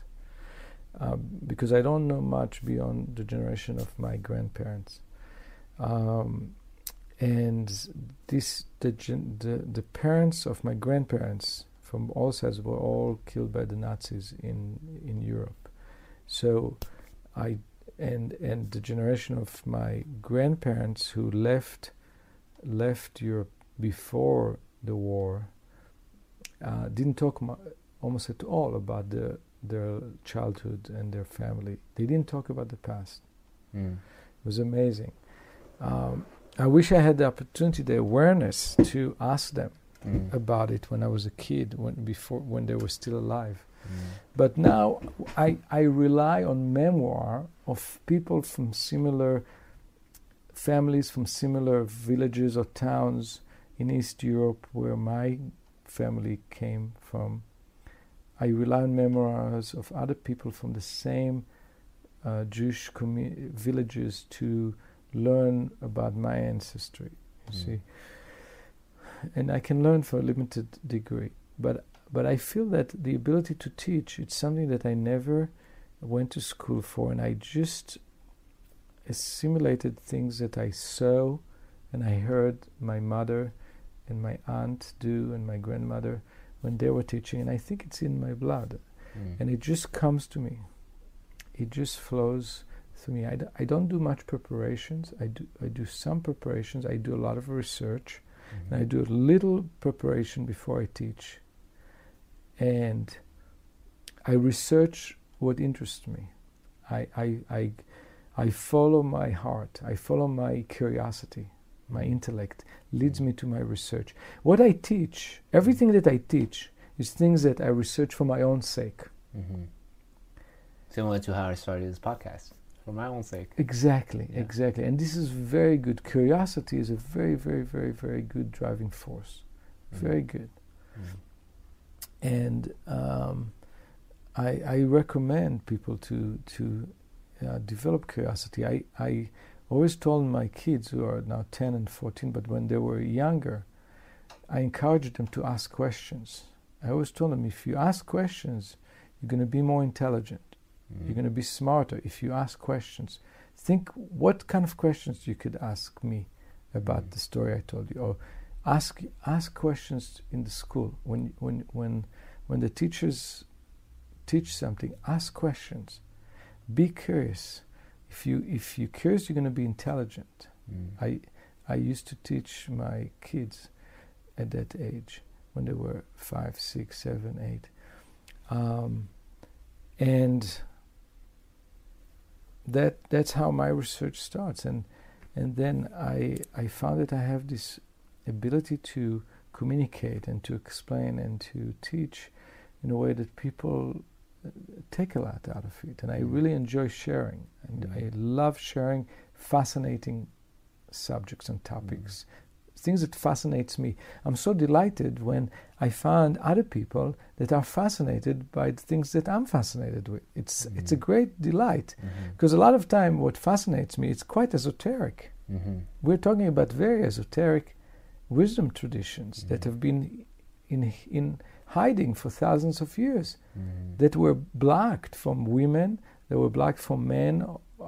uh, because I don't know much beyond the generation of my grandparents. Um, and this the, the the parents of my grandparents from all sides were all killed by the Nazis in in Europe. So I and and the generation of my grandparents who left left Europe before the war uh, didn't talk mu- almost at all about the, their childhood and their family. They didn't talk about the past. Mm. It was amazing. Um, I wish I had the opportunity, the awareness to ask them mm. about it when I was a kid, when before when they were still alive. But now I, I rely on memoir of people from similar families, from similar villages or towns in East Europe where my family came from. I rely on memoirs of other people from the same uh, Jewish commu- villages to learn about my ancestry. You Mm. see, and I can learn for a limited degree, but but I feel that the ability to teach it's something that I never went to school for, and I just assimilated things that I saw and I heard my mother and my aunt do and my grandmother when they were teaching, and I think it's in my blood, Mm. and it just comes to me. It just flows through me. I, d- I don't do much preparations. I do I do some preparations. I do a lot of research. Mhm. And I do a little preparation before I teach. And I research what interests me. I, I, I, I follow my heart. I follow my curiosity. My intellect leads me to my research. What I teach, everything that I teach, is things that I research for my own sake. Mhm. Similar to how I started this podcast for my own sake. Exactly, Yeah. exactly. And this is very good. Curiosity is a very, very, very, very good driving force. Mm. Very good. Mm. and um, I, I recommend people to to uh, develop curiosity. I, I always told my kids who are now 10 and 14, but when they were younger, I encouraged them to ask questions. I always told them if you ask questions, you're going to be more intelligent. Mm. You're going to be smarter if you ask questions. Think what kind of questions you could ask me about Mm. the story I told you, or ask ask questions in the school when when when when the teachers teach something. Ask questions. Be curious. If you if you're curious, you're going to be intelligent. Mm. I I used to teach my kids at that age when they were five, six, seven, eight, um, and that that's how my research starts. And and then I I found that I have this ability to communicate and to explain and to teach in a way that people uh, take a lot out of it. And I Mm. really enjoy sharing, and Mm. I love sharing fascinating subjects and topics, things that fascinates me. I'm so delighted when I find other people that are fascinated by the things that I'm fascinated with. It's it's a great delight because a lot of time what fascinates me it's quite esoteric. Mhm. We're talking about very esoteric wisdom traditions that Mhm. have been in in hiding for thousands of years Mhm. that were blocked from women, that were blocked from men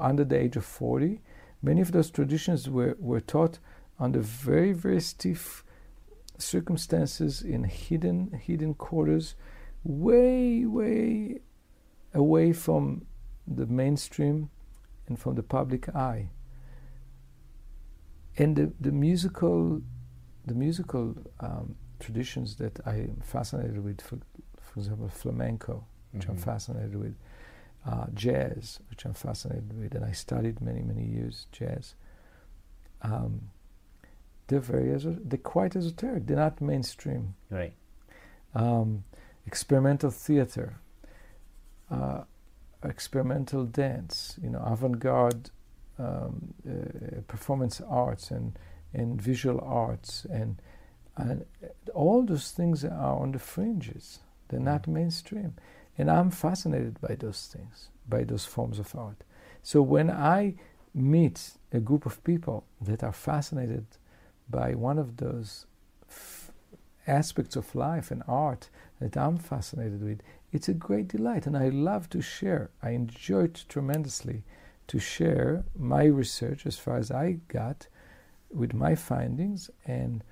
under the age of 40. Many of those traditions were, were taught under very, very stiff circumstances in hidden, hidden quarters, way, way away from the mainstream and from the public eye. And the, the musical, the musical um, traditions that I am fascinated with, for, for example, flamenco, which I'm Mhm. fascinated with, uh, jazz, which I'm fascinated with, and I studied many, many years jazz. Um, they're very, they're quite esoteric. They're not mainstream. Right. Um, experimental theater, uh, experimental dance, you know, avant-garde um, uh, performance arts and and visual arts and and all those things are on the fringes. They're not mainstream, and I'm fascinated by those things, by those forms of art. So when I meet a group of people that are fascinated by one of those f- aspects of life and art that I'm fascinated with, it's a great delight, and I love to share. I enjoy it tremendously to share my research as far as I got with my findings and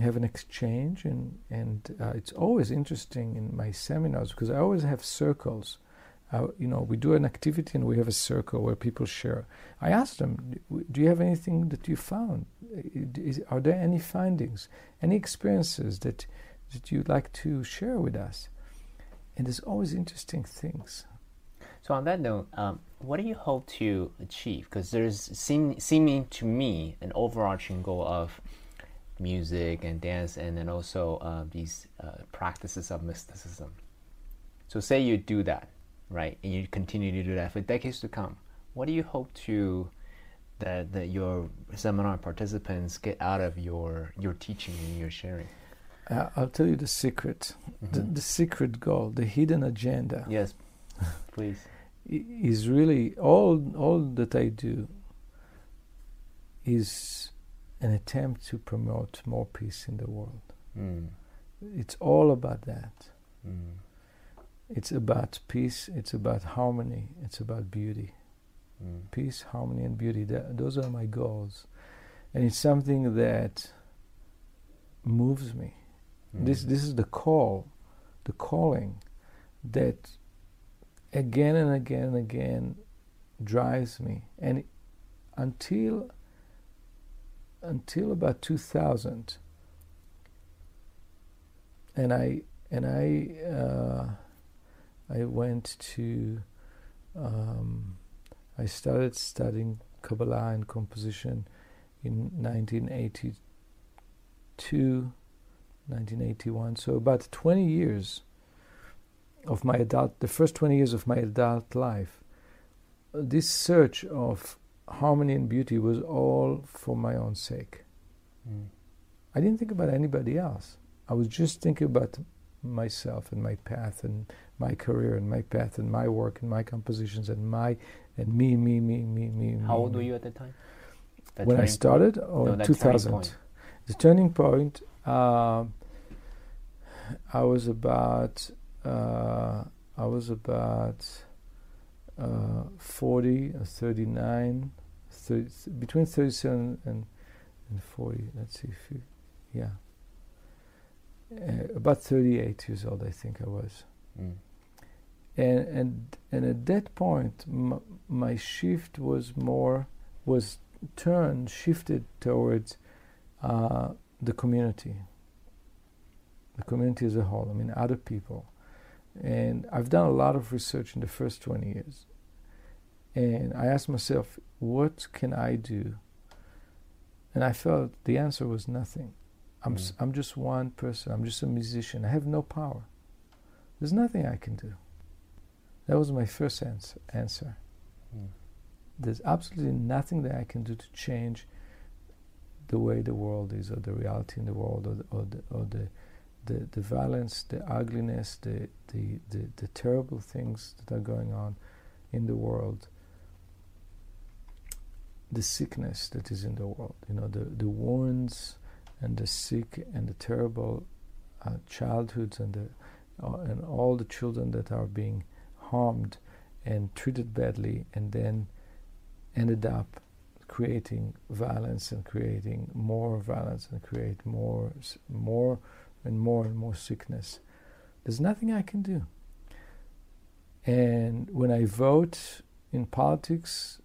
have an exchange and and uh, it's always interesting in my seminars because I always have circles. Uh, you know, we do an activity and we have a circle where people share. I ask them, "Do you have anything that you found? Is, are there any findings, any experiences that that you'd like to share with us?" And there's always interesting things. So on that note, um, what do you hope to achieve? Because there's seem, seeming to me an overarching goal of music and dance, and then also uh, these uh, practices of mysticism. So say you do that, right, and you continue to do that for decades to come. What do you hope to that that your seminar participants get out of your your teaching and your sharing? Uh, I'll tell you the secret, mm-hmm. the, the secret goal, the hidden agenda. Yes, please. is really all all that I do is an attempt to promote more peace in the world. Mm. It's all about that. Mm. It's about peace, it's about harmony, it's about beauty. Mm. Peace, harmony, and beauty. That, those are my goals. And it's something that moves me. This, this is the call, the calling that again and again and again drives me. And until until about 2000 and I and I uh, I went to um, I started studying Kabbalah and composition in 1982 1981 so about 20 years of my adult the first 20 years of my adult life this search of harmony and beauty was all for my own sake. Mm. I didn't think about anybody else. I was just thinking about myself and my path and my career and my path and my work and my compositions and my and me, me, me, me, me. How me, old were you at the time? That when I started, or no, 2000. Turning the turning point. Uh, I was about. Uh, I was about uh, 40 or 39, 30, between 37 and, and 40. Let's see if you, yeah. Uh, about 38 years old, I think I was. Mm. And, and, and at that point, m- my shift was more, was turned, shifted towards uh, the community, the community as a whole, I mean, other people. And I've done a lot of research in the first 20 years. And I asked myself, what can I do? And I felt the answer was nothing. I'm, mm. I'm just one person, I'm just a musician. I have no power. There's nothing I can do. That was my first answer. answer. Mm. There's absolutely nothing that I can do to change the way the world is, or the reality in the world, or the, or the, or the the, the violence, the ugliness, the, the, the, the, terrible things that are going on in the world, the sickness that is in the world, you know, the, the wounds and the sick and the terrible uh, childhoods and, the, uh, and all the children that are being harmed and treated badly and then ended up creating violence and creating more violence and create more more and more and more sickness. There's nothing I can do. And when I vote in politics,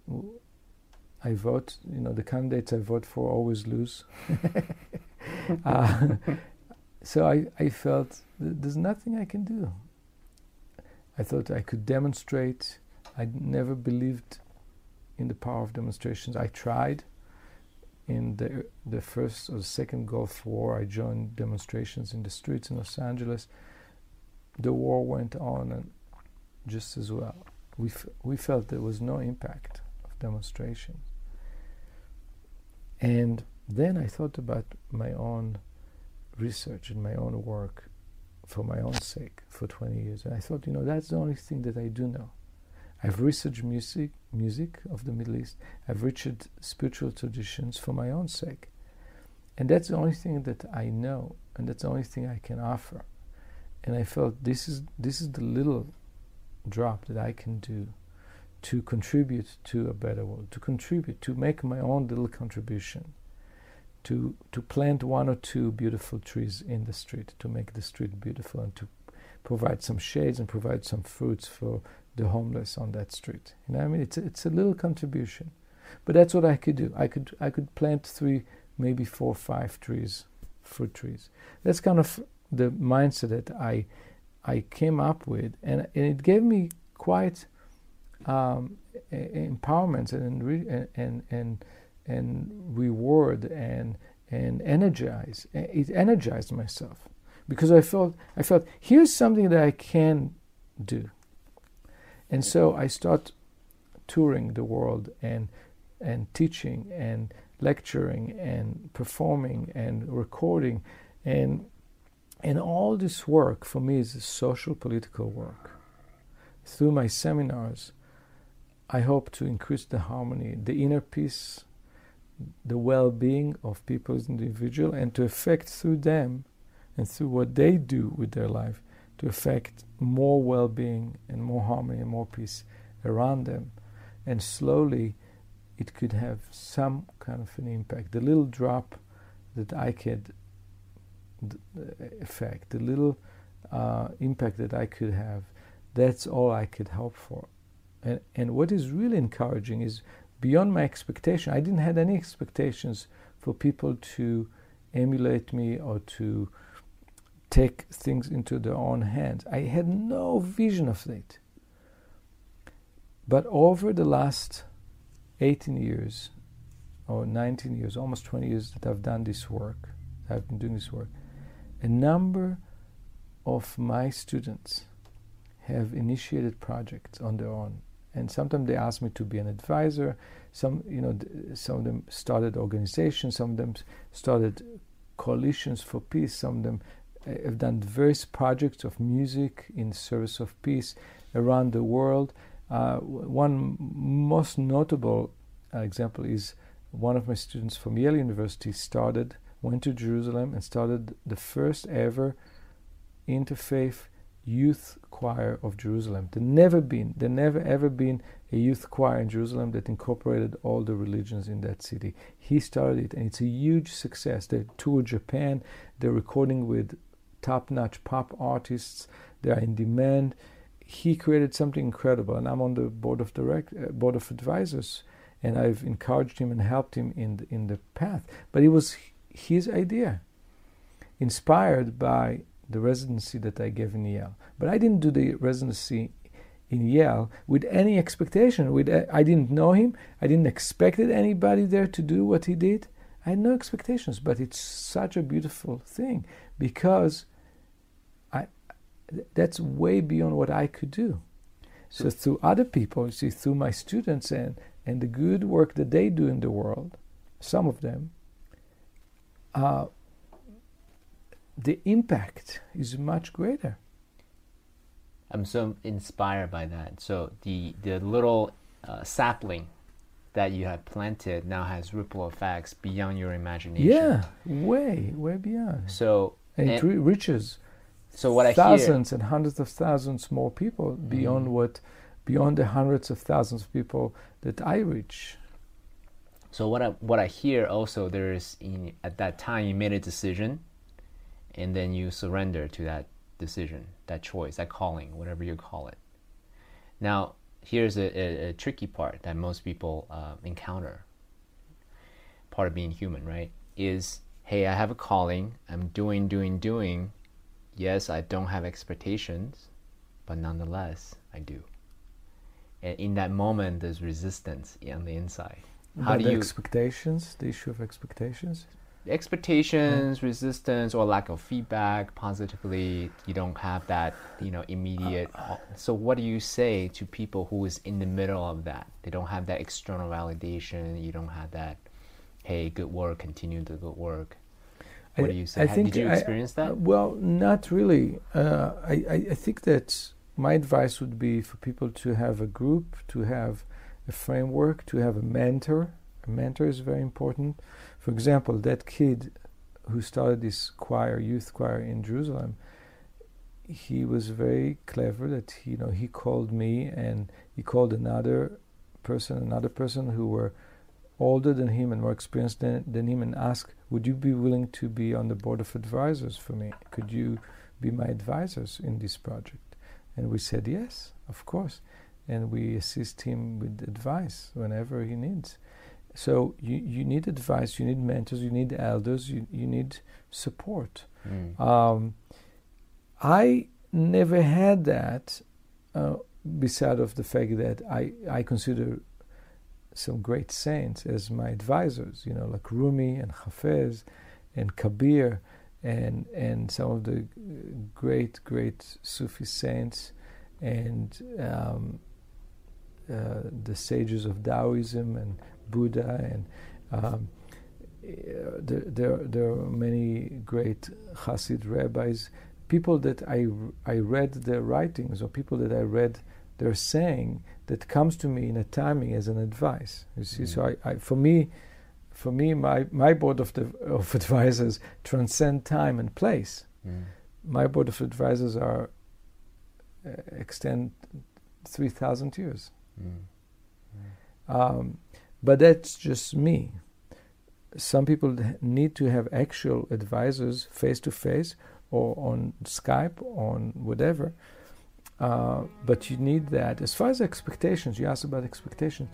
I vote, you know, the candidates I vote for always lose. uh, so I, I felt there's nothing I can do. I thought I could demonstrate. I never believed in the power of demonstrations. I tried in the the first or the second Gulf War, I joined demonstrations in the streets in Los Angeles. The war went on, and just as well, we f- we felt there was no impact of demonstrations. And then I thought about my own research and my own work for my own sake for 20 years. And I thought, you know, that's the only thing that I do know. I've researched music, music of the Middle East. I've researched spiritual traditions for my own sake. And that's the only thing that I know, and that's the only thing I can offer. And I felt this is this is the little drop that I can do to contribute to a better world, to contribute, to make my own little contribution, to to plant one or two beautiful trees in the street, to make the street beautiful, and to provide some shades and provide some fruits for the homeless on that street. You know, I mean, it's a, it's a little contribution, but that's what I could do. I could I could plant three, maybe four, five trees, fruit trees. That's kind of the mindset that I I came up with, and, and it gave me quite um, empowerment and and and and, and reward and and energize. It energized myself because I felt I felt here's something that I can do. And so I start touring the world and and teaching and lecturing and performing and recording and and all this work for me is social political work. Through my seminars, I hope to increase the harmony, the inner peace, the well being of people as individual, and to affect through them and through what they do with their life to affect more well being and more harmony and more peace around them. And slowly it could have some kind of an impact. The little drop that I could effect, the little uh, impact that I could have, that's all I could hope for. And, and what is really encouraging is beyond my expectation. I didn't have any expectations for people to emulate me or to take things into their own hands. I had no vision of it. But over the last 18 years or 19 years, almost 20 years that I've done this work, I've been doing this work, a number of my students have initiated projects on their own. And sometimes they ask me to be an advisor. Some, you know, some of them started organizations. Some of them started coalitions for peace. Some of them uh, have done various projects of music in service of peace around the world. Uh, one most notable uh, example is one of my students from Yale University started, went to Jerusalem and started the first ever interfaith youth choir of Jerusalem. There never been, there never ever been a youth choir in Jerusalem that incorporated all the religions in that city. He started it, and it's a huge success. They tour Japan. They're recording with top-notch pop artists. They are in demand he created something incredible, and I'm on the board of direct uh, board of advisors, and I've encouraged him and helped him in the, in the path. But it was his idea, inspired by the residency that I gave in Yale. But I didn't do the residency in Yale with any expectation. With uh, I didn't know him. I didn't expect anybody there to do what he did. I had no expectations, but it's such a beautiful thing because I, that's way beyond what I could do. So through other people, you see, through my students and, and the good work that they do in the world, some of them, uh, the impact is much greater. I'm so inspired by that. So the the little uh, sapling that you have planted now has ripple effects beyond your imagination. Yeah, way, way beyond. So and it and, reaches so what I thousands and hundreds of thousands more people beyond mm. what beyond the hundreds of thousands of people that I reach. So what I what I hear also there is in, at that time you made a decision, and then you surrender to that decision, that choice, that calling, whatever you call it. Now here's a, a, a tricky part that most people uh, encounter. Part of being human, right? Is hey, I have a calling. I'm doing, doing, doing yes, I don't have expectations, but nonetheless, I do. And in that moment, there's resistance on the inside. How do you expectations? The issue of expectations. Expectations, yeah. resistance, or lack of feedback positively. You don't have that, you know, immediate. Uh, so, what do you say to people who is in the middle of that? They don't have that external validation. You don't have that, hey, good work, continue the good work. What do you say? I think Did you experience I, that? well, not really. Uh, I, I think that my advice would be for people to have a group, to have a framework, to have a mentor. A mentor is very important. For example, that kid who started this choir, youth choir in Jerusalem, he was very clever. That you know, he called me and he called another person, another person who were older than him and more experienced than, than him and asked, Would you be willing to be on the board of advisors for me? Could you be my advisors in this project? And we said, Yes, of course. And we assist him with advice whenever he needs. So you, you need advice, you need mentors, you need elders, you, you need support. Mm. Um, I never had that, uh, beside of the fact that I, I consider some great saints as my advisors, you know, like Rumi and Hafez and Kabir and, and some of the great, great Sufi saints and um, uh, the sages of Taoism and Buddha and um, there, there, there are many great Hasid rabbis, people that I, I read their writings or people that I read their saying that comes to me in a timing as an advice. You see, mm. so I, I, for me, for me, my, my board of, the, of advisors transcend time and place. Mm. My board of advisors are uh, extend three thousand years. Mm. Um, but that's just me some people need to have actual advisors face to face or on Skype, on whatever. Uh, but you need that. As far as expectations, you asked about expectations.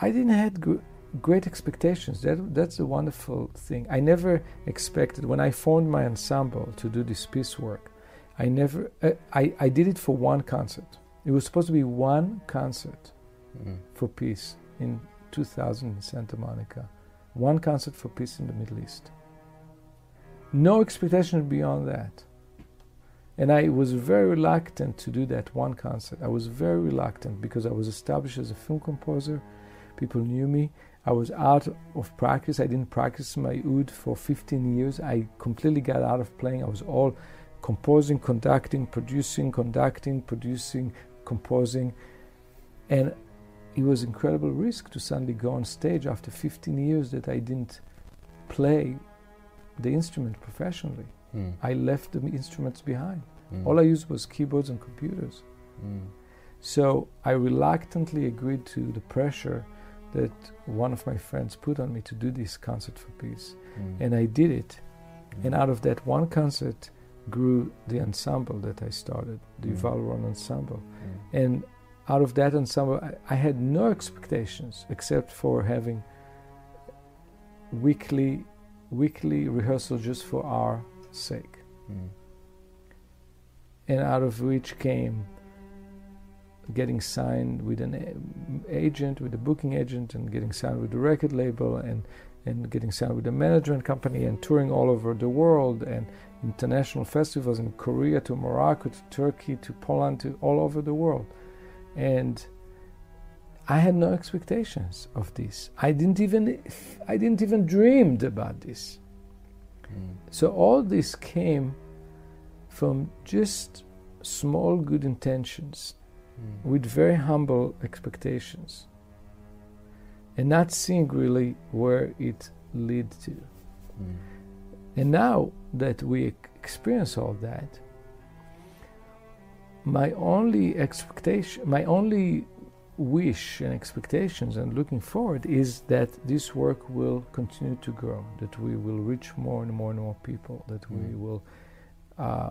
I didn't have gr- great expectations. That, that's a wonderful thing. I never expected, when I formed my ensemble to do this piece work, I never, uh, I, I did it for one concert. It was supposed to be one concert mm. for peace in 2000 in Santa Monica one concert for peace in the Middle East. No expectation beyond that. And I was very reluctant to do that one concert. I was very reluctant because I was established as a film composer. People knew me. I was out of practice. I didn't practice my oud for 15 years. I completely got out of playing. I was all composing, conducting, producing, conducting, producing, composing. And it was incredible risk to suddenly go on stage after 15 years that I didn't play the instrument professionally. Mm. I left the instruments behind. Mm. All I used was keyboards and computers. Mm. So I reluctantly agreed to the pressure that one of my friends put on me to do this concert for peace. Hmm. And I did it. Hmm. And out of that one concert grew the ensemble that I started, the mm. Yuval Ensemble. Hmm. And out of that ensemble, I, I had no expectations except for having weekly weekly rehearsal just for our sake. Mm. And out of which came getting signed with an agent, with a booking agent, and getting signed with the record label, and and getting signed with a management company, and touring all over the world, and international festivals in Korea to Morocco to Turkey to Poland to all over the world and I had no expectations of this. I didn't even I didn't even dreamed about this. Mm. So all this came from just small good intentions mm. with very humble expectations and not seeing really where it led to. Mm. And now that we experience all that, my only expectation, my only wish and expectations and looking forward is that this work will continue to grow, that we will reach more and more and more people, that mm. we will uh,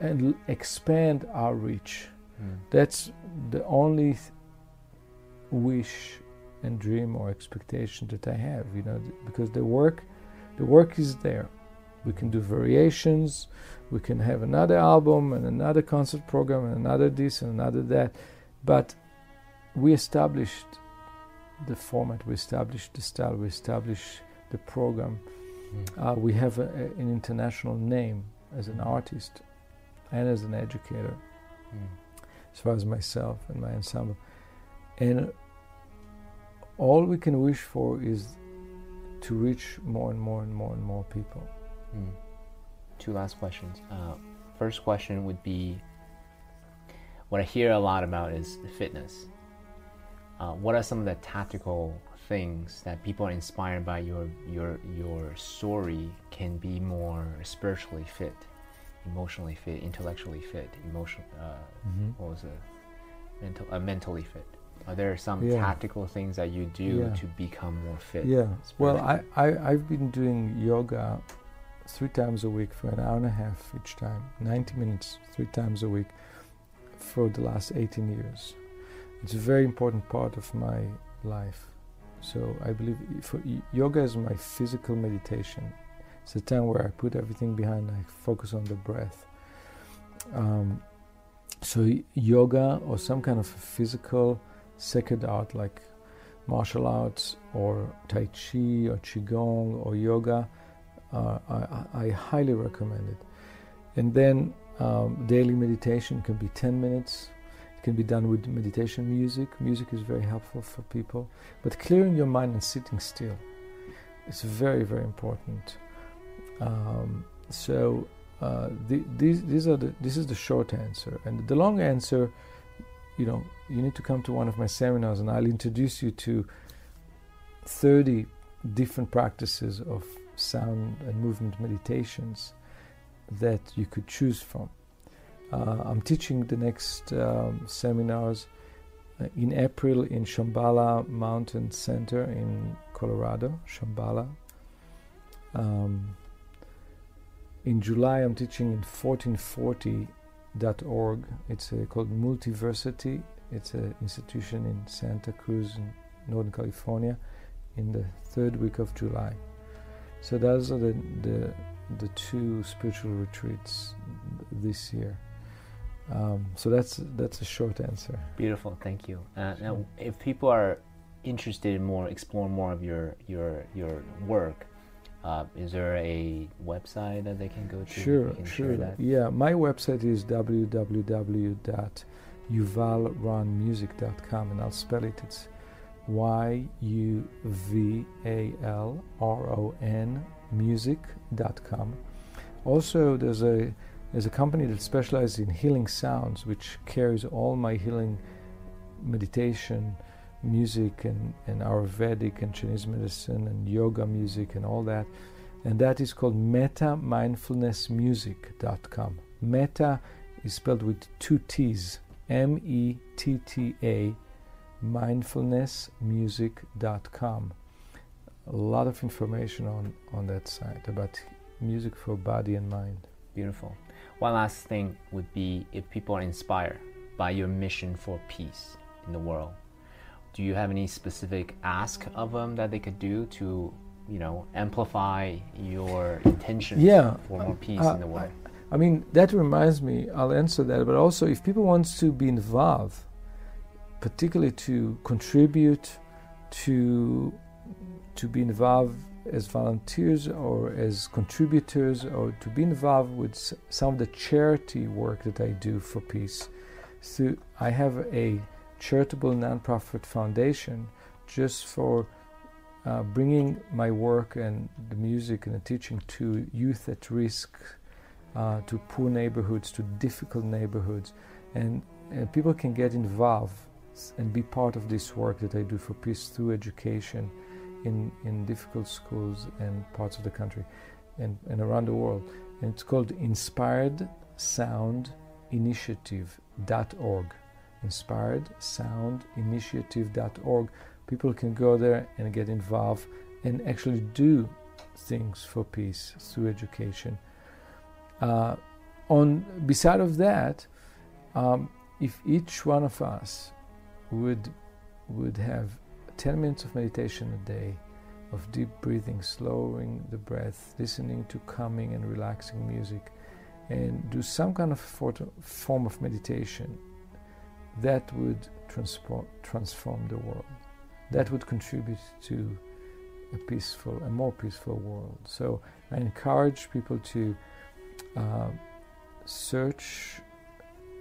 and expand our reach. Mm. That's the only th- wish and dream or expectation that I have, you know, th- because the work, the work is there. We can do variations we can have another album and another concert program and another this and another that. But we established the format, we established the style, we established the program. Mm. Uh, we have a, a, an international name as an artist and as an educator, mm. as far as myself and my ensemble. And all we can wish for is to reach more and more and more and more people. Mm two last questions. Uh, first question would be what I hear a lot about is fitness. Uh, what are some of the tactical things that people are inspired by your your your story can be more spiritually fit, emotionally fit, intellectually fit, emotion uh, mm-hmm. what was it, mental uh, mentally fit. Are there some yeah. tactical things that you do yeah. to become more fit? Yeah. Well, I, I I've been doing yoga three times a week for an hour and a half each time, 90 minutes, three times a week for the last 18 years. It's a very important part of my life. So I believe for yoga is my physical meditation. It's a time where I put everything behind. I focus on the breath. Um, so yoga or some kind of physical sacred art like martial arts or tai chi or qigong or yoga uh, I, I, highly recommend it. And then Um, daily meditation can be 10 minutes. It can be done with meditation music. Music is very helpful for people. But clearing your mind and sitting still is very, very important. Um, so uh, the, these, these are the, this is the short answer. And the long answer, you know, you need to come to one of my seminars and I'll introduce you to 30 different practices of sound and movement meditations that you could choose from. Uh, I'm teaching the next um, seminars uh, in April in Shambhala Mountain Center in Colorado, Shambhala. Um, in July, I'm teaching in 1440.org. It's uh, called Multiversity. It's an institution in Santa Cruz in Northern California in the third week of July. So those are the, the, the two spiritual retreats this year. Um, so that's that's a short answer. Beautiful, thank you. Uh, now, if people are interested in more, explore more of your your your work, uh, is there a website that they can go to? Sure, sure. Yeah, my website is www.yuvalronmusic.com, and I'll spell it. It's Y U V A L R O N music.com. Also, there's a there's a company that specializes in healing sounds, which carries all my healing meditation music and, and Ayurvedic and Chinese medicine and yoga music and all that. And that is called mettamindfulnessmusic.com. Metta is spelled with two T's, M E T T A, mindfulnessmusic.com. A lot of information on, on that site about music for body and mind. Beautiful. One last thing would be if people are inspired by your mission for peace in the world, do you have any specific ask of them that they could do to, you know, amplify your intention yeah, for more peace uh, in the world? I mean, that reminds me, I'll answer that, but also if people want to be involved, particularly to contribute to to be involved as volunteers or as contributors or to be involved with some of the charity work that I do for peace. So I have a charitable nonprofit foundation just for uh, bringing my work and the music and the teaching to youth at risk, uh, to poor neighborhoods, to difficult neighborhoods, and, and people can get involved and be part of this work that I do for peace through education in, in difficult schools and parts of the country and, and around the world. And it's called Inspired Sound Initiative.org. Inspired Sound Initiative.org. People can go there and get involved and actually do things for peace through education. Uh, on beside of that, um, if each one of us would would have 10 minutes of meditation a day, of deep breathing, slowing the breath, listening to calming and relaxing music, and do some kind of form of meditation, that would transform, transform the world. That would contribute to a peaceful, a more peaceful world. So I encourage people to uh, search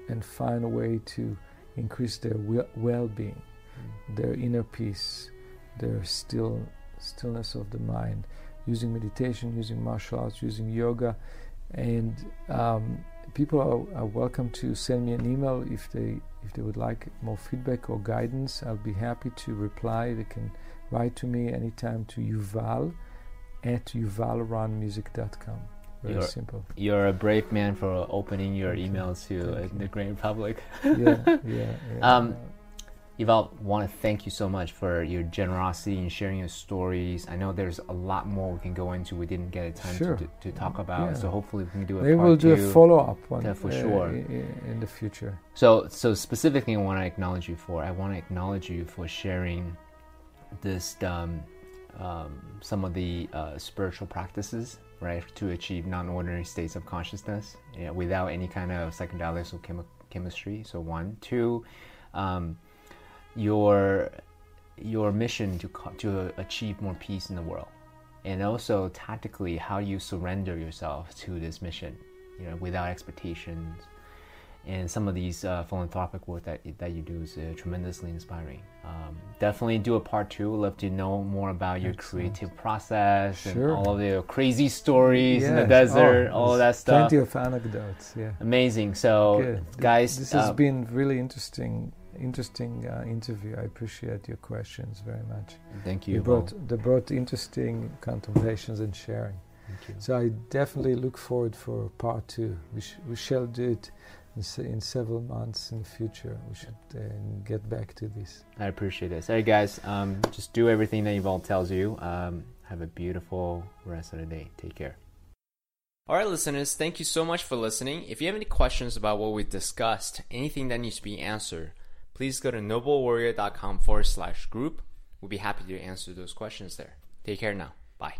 and find a way to increase their well-being their inner peace, their still stillness of the mind, using meditation, using martial arts, using yoga, and um, people are, are, welcome to send me an email if they if they would like more feedback or guidance. I'll be happy to reply. They can write to me anytime to Yuval at yuvalronmusic.com. Very you're, simple. You're a brave man for opening your emails to uh, the great public. yeah, yeah. yeah. Um, want to thank you so much for your generosity in sharing your stories. I know there's a lot more we can go into. We didn't get a time sure. to, to, talk about, yeah. so hopefully we can do a. Maybe we'll do a follow up one yeah, for uh, sure in the future. So, so specifically, I want to acknowledge you for. I want to acknowledge you for sharing this um, um, some of the uh, spiritual practices, right, to achieve non-ordinary states of consciousness you know, without any kind of psychedelics or chemi- chemistry. So one, two. Um, your your mission to to achieve more peace in the world, and also tactically how you surrender yourself to this mission. you know, without expectations. And some of these uh, philanthropic work that that you do is uh, tremendously inspiring. Um, definitely do a part two. Love to know more about your Excellent. creative process Sure. and all of the crazy stories in the desert, Oh, all of that stuff. Plenty of anecdotes. Yeah. Amazing. So, Good. Guys, this has uh, been really interesting. Interesting uh, interview. I appreciate your questions very much. thank You you. brought they brought interesting contemplations and sharing. Thank you. So I definitely look forward for part two. We, sh- we shall do it in, se- in several months in the future. We should uh, get back to this. I appreciate this. So, guys, um, just do everything that Yuval tells you. Um, have a beautiful rest of the day. Take care. All right, listeners, thank you so much for listening. If you have any questions about what we discussed, anything that needs to be answered, please go to noblewarrior.com forward slash group. We'll be happy to answer those questions there. Take care now. Bye.